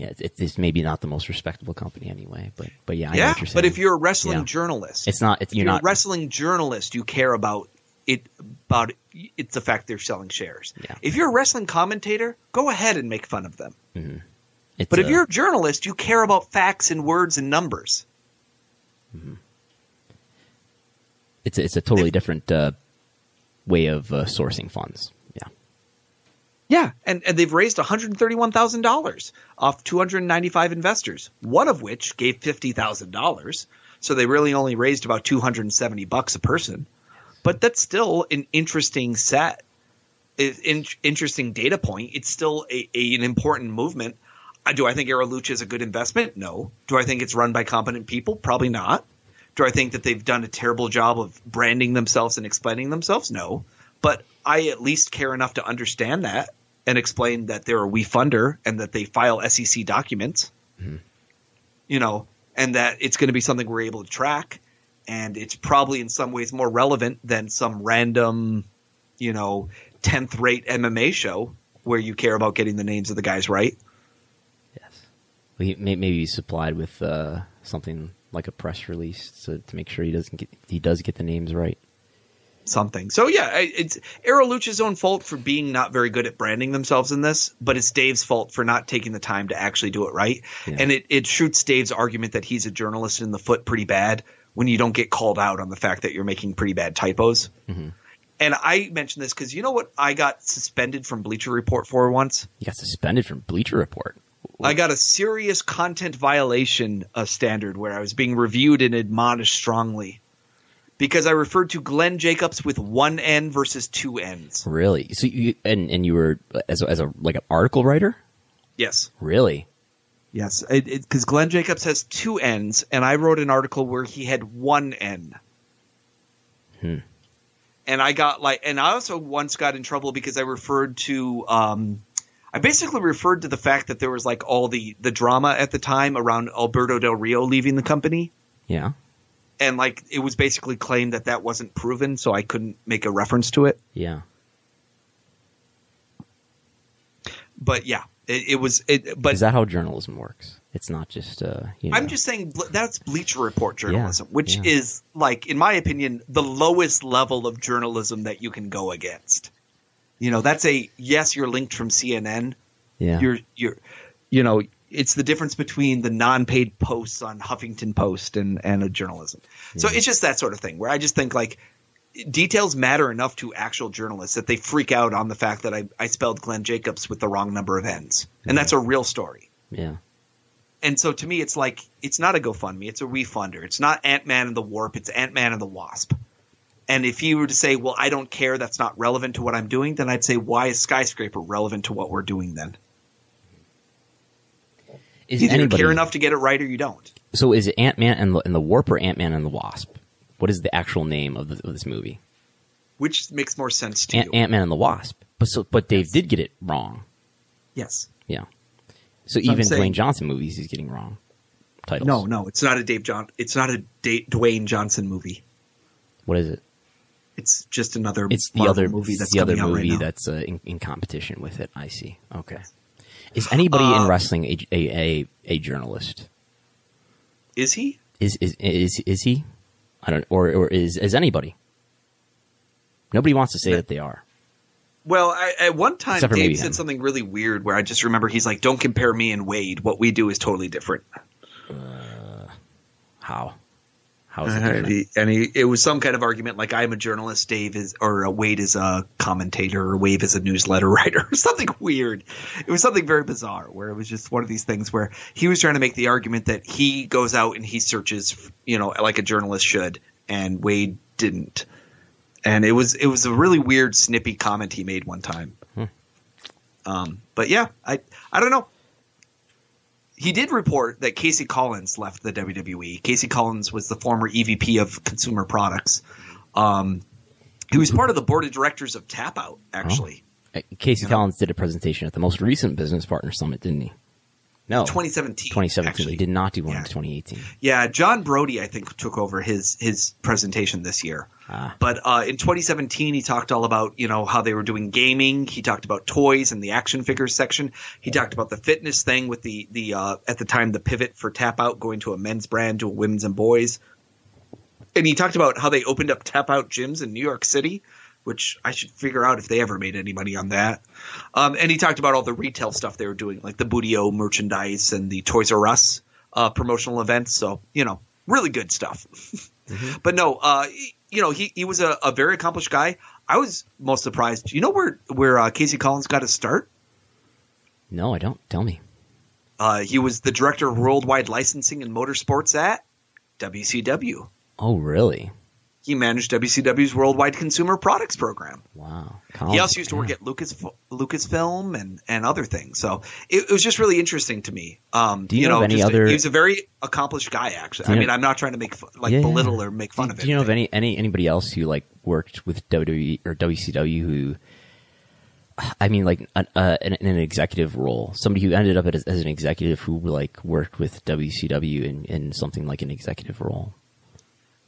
yeah, it's, it's maybe not the most respectable company anyway. But but yeah, I yeah, but if you're a wrestling Yeah. journalist, It's not- it's- if you're you're not- a wrestling journalist. You care about it about it's the fact they're selling shares. Yeah. If you're a wrestling commentator, go ahead and make fun of them. It's But if you're a journalist, you care about facts and words and numbers. it's a, it's a totally different uh, way of uh, sourcing funds. Yeah. And, and they've raised $131,000 off 295 investors, one of which gave $50,000. So they really only raised about 270 bucks a person. But that's still an interesting set, in, interesting data point. It's still a, a, an important movement. Uh, Do I think Aro Lucha is a good investment? No. Do I think it's run by competent people? Probably not. Do I think that they've done a terrible job of branding themselves and explaining themselves? No. But I at least care enough to understand that and explain that they're a Wefunder and that they file SEC documents. You know, and that it's going to be something we're able to track. And it's probably in some ways more relevant than some random, you know, 10th rate MMA show where you care about getting the names of the guys right. Yes. Well, he, may, maybe he's supplied with uh, something like a press release to, to make sure he doesn't get he does get the names right. Something. So yeah, it's Aro Lucha's own fault for being not very good at branding themselves in this, but it's Dave's fault for not taking the time to actually do it right. Yeah. And it, it shoots Dave's argument that he's a journalist in the foot pretty bad when you don't get called out on the fact that you're making pretty bad typos. And I mentioned this because you know what I got suspended from Bleacher Report for once? He got suspended from Bleacher Report. I got a serious content violation uh, standard where I was being reviewed and admonished strongly because I referred to Glenn Jacobs with one N versus two N's. Really? So you and and you were as a, as a like an article writer? Yes. Really? Yes. Because Glenn Jacobs has two N's, and I wrote an article where he had one N. Hmm. And I got like, and I also once got in trouble because I referred to, um, I basically referred to the fact that there was like all the the drama at the time around Alberto Del Rio leaving the company. Yeah. And like it was basically claimed that that wasn't proven, so I couldn't make a reference to it. Yeah. But yeah, it, it was. It, but Is that how journalism works? It's not just uh. You know, I'm just saying that's Bleacher Report journalism, Yeah, which yeah. is like, in my opinion, the lowest level of journalism that you can go against. You know, that's a yes, you're linked from CNN. yeah. You're you're, you know, it's the difference between the non-paid posts on Huffington Post and and a journalism. So it's just that sort of thing where I just think like details matter enough to actual journalists that they freak out on the fact that I, I spelled Glenn Jacobs with the wrong number of N's. And that's a real story. yeah. And so to me, it's like, it's not a GoFundMe, it's a Wefunder. It's not Ant Man and the Warp, it's Ant Man and the Wasp. And if you were to say, well, I don't care, that's not relevant to what I'm doing, then I'd say, why is Skyscraper relevant to what we're doing then? Is Either anybody you care enough to get it right or you don't. So is it Ant Man and the, and the Warp or Ant Man and the Wasp? What is the actual name of, the, of this movie? Which makes more sense to Ant you? Ant Man and the Wasp. But so but Dave did get it wrong. yes. Yeah. So, So even Dwayne Johnson movies he's getting wrong. Titles. No, no, it's not a Dave John. It's not a Da- Dwayne Johnson movie. What is it? It's just another. It's the Marvel other movie that's the other right movie now. that's uh, in, in competition with it. I see. Okay. Is anybody Uh, in wrestling a, a, a, a journalist? Is he? Is is is is he? I don't. Or or is is anybody? Nobody wants to say that they are. Well, I, at one time, Dave said him. something really weird where I just remember he's like, "Don't compare me and Wade. What we do is totally different." How? How is it Uh, he- and he, it was some kind of argument like I'm a journalist, Dave is, or uh, Wade is a commentator, or Wade is a newsletter writer, or something weird. It was something very bizarre where it was just one of these things where he was trying to make the argument that he goes out and he searches, you know, like a journalist should, and Wade didn't. And it was it was a really weird, snippy comment he made one time. Um, but yeah, I I don't know he did report that Casey Collins left the WWE. Casey Collins was the former EVP of consumer products. Um, he was part of the board of directors of Tapout, actually. Uh, Casey you know. Collins did a presentation at the most recent Business Partner Summit, didn't he? No, 2017. 2017. actually. He did not do one in 2018. Yeah, John Brody, I think, took over his his presentation this year. Ah. But uh, in 2017, he talked all about you know how they were doing gaming. He talked about toys and the action figures section. He talked about the fitness thing with the the uh, at the time the pivot for Tapout going to a men's brand to a women's and boys. and he talked about how they opened up Tapout gyms in New York City, which I should figure out if they ever made any money on that. Um, and he talked about all the retail stuff they were doing, like the Bootio merchandise and the Toys R Us uh, promotional events. So you know, really good stuff. But no, uh, you know, he he was a, a very accomplished guy. I was most surprised. You know where where uh, Casey Collins got his start? No, I don't. Tell me. Uh, he was the director of worldwide licensing and motorsports at WCW. Oh, really? He managed WCW's worldwide consumer products program. Wow. He also used to work at Lucas Lucasfilm and and other things. So it, it was just really interesting to me. Um, Do you know of any other- He was a very accomplished guy. Actually, I you mean, know- I'm not trying to make like Yeah. belittle or make fun do, of it. Do you know of any, any anybody else who like worked with WWE or WCW who? I mean, like an, uh, in, in an executive role, somebody who ended up as, as an executive who like worked with WCW in, in something like an executive role.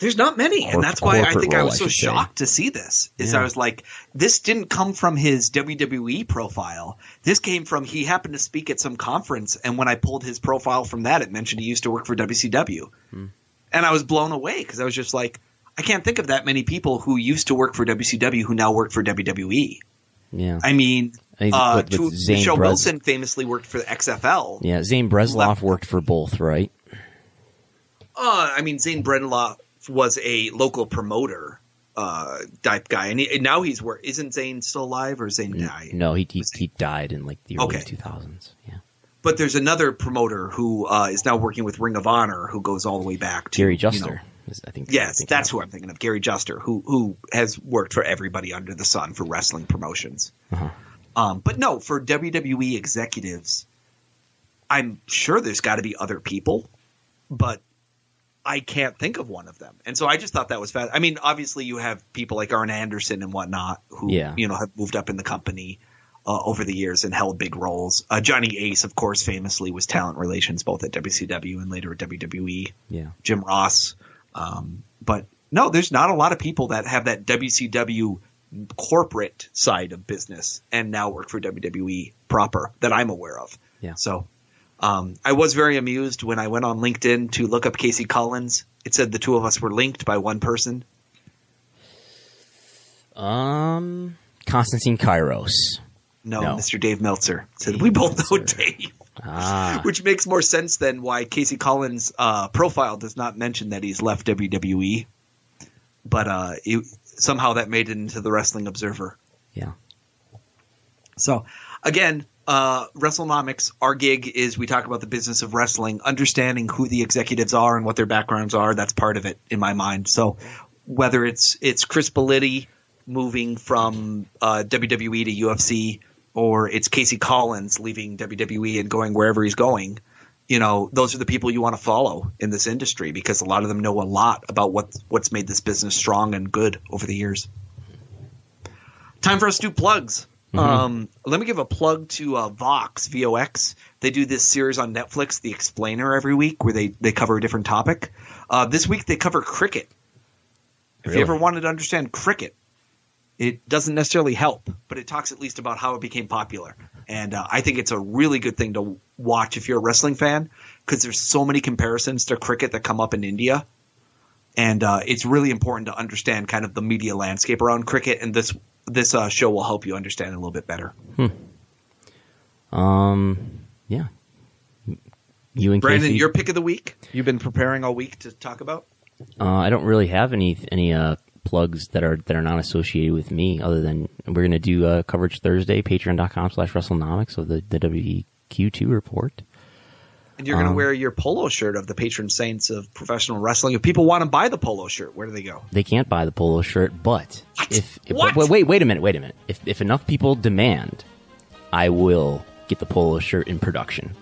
There's not many, Corp- and that's why I think I role, was I so say. shocked to see this. Is Yeah. I was like, this didn't come from his WWE profile. This came from he happened to speak at some conference, and when I pulled his profile from that, it mentioned he used to work for WCW, Hmm. and I was blown away because I was just like, I can't think of that many people who used to work for WCW who now work for WWE. Yeah, I mean, uh, with- with to- Michelle Bres- Wilson famously worked for the XFL. yeah. Zane Bresloff worked for both, right? Uh, I mean, Zane Bresloff was a local promoter uh, type guy, and, he, and now he's where isn't Zane still alive or Zane died? No, he he, he died in like the early Okay. two thousands. Yeah, But there's another promoter who uh, is now working with Ring of Honor, who goes all the way back to Gary you know- Juster. I think. Yes, that's who I'm thinking of. Gary Juster, who who has worked for everybody under the sun for wrestling promotions. Uh-huh. Um, but no, for WWE executives, I'm sure there's got to be other people, but I can't think of one of them. And so I just thought that was fast. I mean, obviously you have people like Arn Anderson and whatnot who Yeah. you know have moved up in the company. Uh, over the years and held big roles. Uh, Johnny Ace, of course, famously was talent relations both at WCW and later at WWE. Yeah. Jim Ross. Um, but no, there's not a lot of people that have that WCW corporate side of business and now work for WWE proper that I'm aware of. Yeah. So um, I was very amused when I went on LinkedIn to look up Casey Collins. It said the two of us were linked by one person. Um, Constantine Kyros. No, No. Mr. Dave Meltzer said we both know Dave. Ah, Which makes more sense than why Casey Collins' uh, profile does not mention that he's left WWE. But uh, it, somehow that made it into the Wrestling Observer. yeah. So, again, uh, WrestleNomics, our gig is we talk about the business of wrestling, understanding who the executives are and what their backgrounds are. That's part of it in my mind. So, whether it's it's Chris Bellitti moving from uh, WWE to UFC, or it's Casey Collins leaving WWE and going wherever he's going, you know, those are the people you want to follow in this industry because a lot of them know a lot about what what's made this business strong and good over the years. Time for us to do plugs. Um, let me give a plug to uh, Vox VOX. They do this series on Netflix, The Explainer, every week, where they they cover a different topic. Uh, this week they cover cricket. If Really? you ever wanted to understand cricket, it doesn't necessarily help, but it talks at least about how it became popular. And uh, I think it's a really good thing to watch if you're a wrestling fan because there's so many comparisons to cricket that come up in India. And uh, it's really important to understand kind of the media landscape around cricket, and this this uh, show will help you understand a little bit better. Hmm. Um, yeah. You and Brandon, Casey, your pick of the week. You've been preparing all week to talk about. Uh, I don't really have any any uh, plugs that are that are not associated with me, other than we're going to do uh, coverage Thursday, patreon.com slash WrestleNomics of the, the WQ2 report. And you're going to Um, wear your polo shirt of the patron saints of professional wrestling. If people want to buy the polo shirt, where do they go? They can't buy the polo shirt, but What? if, if What? Wait, wait, wait a minute, wait a minute. If if enough people demand, I will get the polo shirt in production.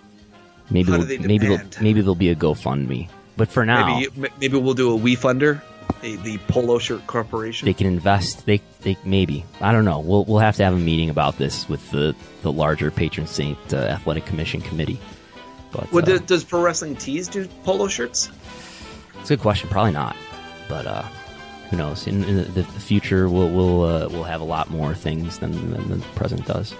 Maybe we'll- they maybe there'll- maybe there'll be a GoFundMe. But for now, Maybe you- maybe we'll do a Wefunder, a, the Polo Shirt Corporation. they can invest. They they maybe I don't know. We'll we'll have to have a meeting about this with the the larger patron saint uh, athletic commission committee. But Well, uh, does, does Pro Wrestling Tees do polo shirts? it's a good question. Probably not, but uh, who knows? In, in the, the future, we'll we'll uh, we'll have a lot more things than, than the present does.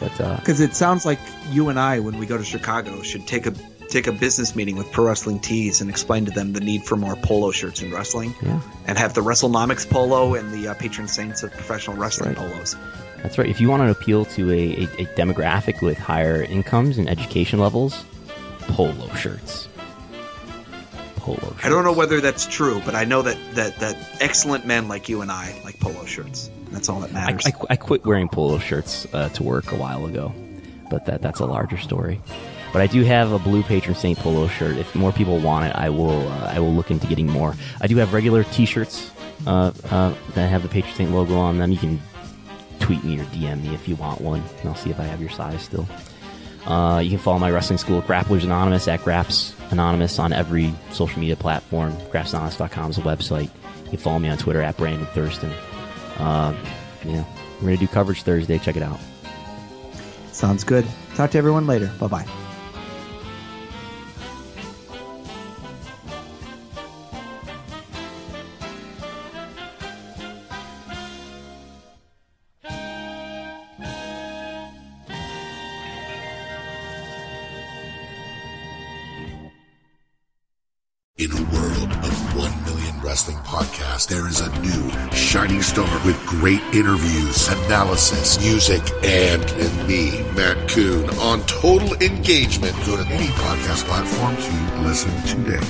But uh, Because it sounds like you and I, when we go to Chicago, should take a take a business meeting with Pro Wrestling Tees and explain to them the need for more polo shirts in wrestling. Yeah. And have the WrestleNomics polo and the uh, patron saints of professional wrestling right. polos. That's right. If you want to appeal to a, a, a demographic with higher incomes and education levels, polo shirts. Polo shirts. I don't know whether that's true, but I know that, that, that excellent men like you and I like polo shirts. That's all that matters. I, qu- I quit wearing polo shirts uh, to work a while ago, but that that's a larger story. But I do have a blue patron saint polo shirt. If more people want it, I will uh, I will look into getting more. I do have regular T-shirts uh, uh, that have the patron saint logo on them. You can tweet me or DM me if you want one, and I'll see if I have your size still. Uh, you can follow my wrestling school, Grapplers Anonymous, at Graps Anonymous on every social media platform. GrapsAnonymous.com is a website. You can follow me on Twitter at Brandon Thurston. Uh, yeah, we're gonna do coverage Thursday. Check it out. Sounds good. Talk to everyone later. Bye bye. Podcasts, there is a new shining star with great interviews, analysis, music, and, and me, Matt Coon, on total engagement. Go to any podcast platform to listen today.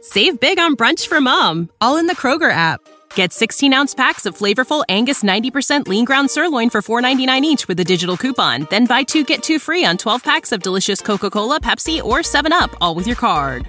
Save big on brunch for mom, all in the Kroger app. Get 16 ounce packs of flavorful Angus 90% lean ground sirloin for $4.99 each with a digital coupon. Then buy two get two free on 12 packs of delicious Coca Cola, Pepsi, or 7UP, all with your card.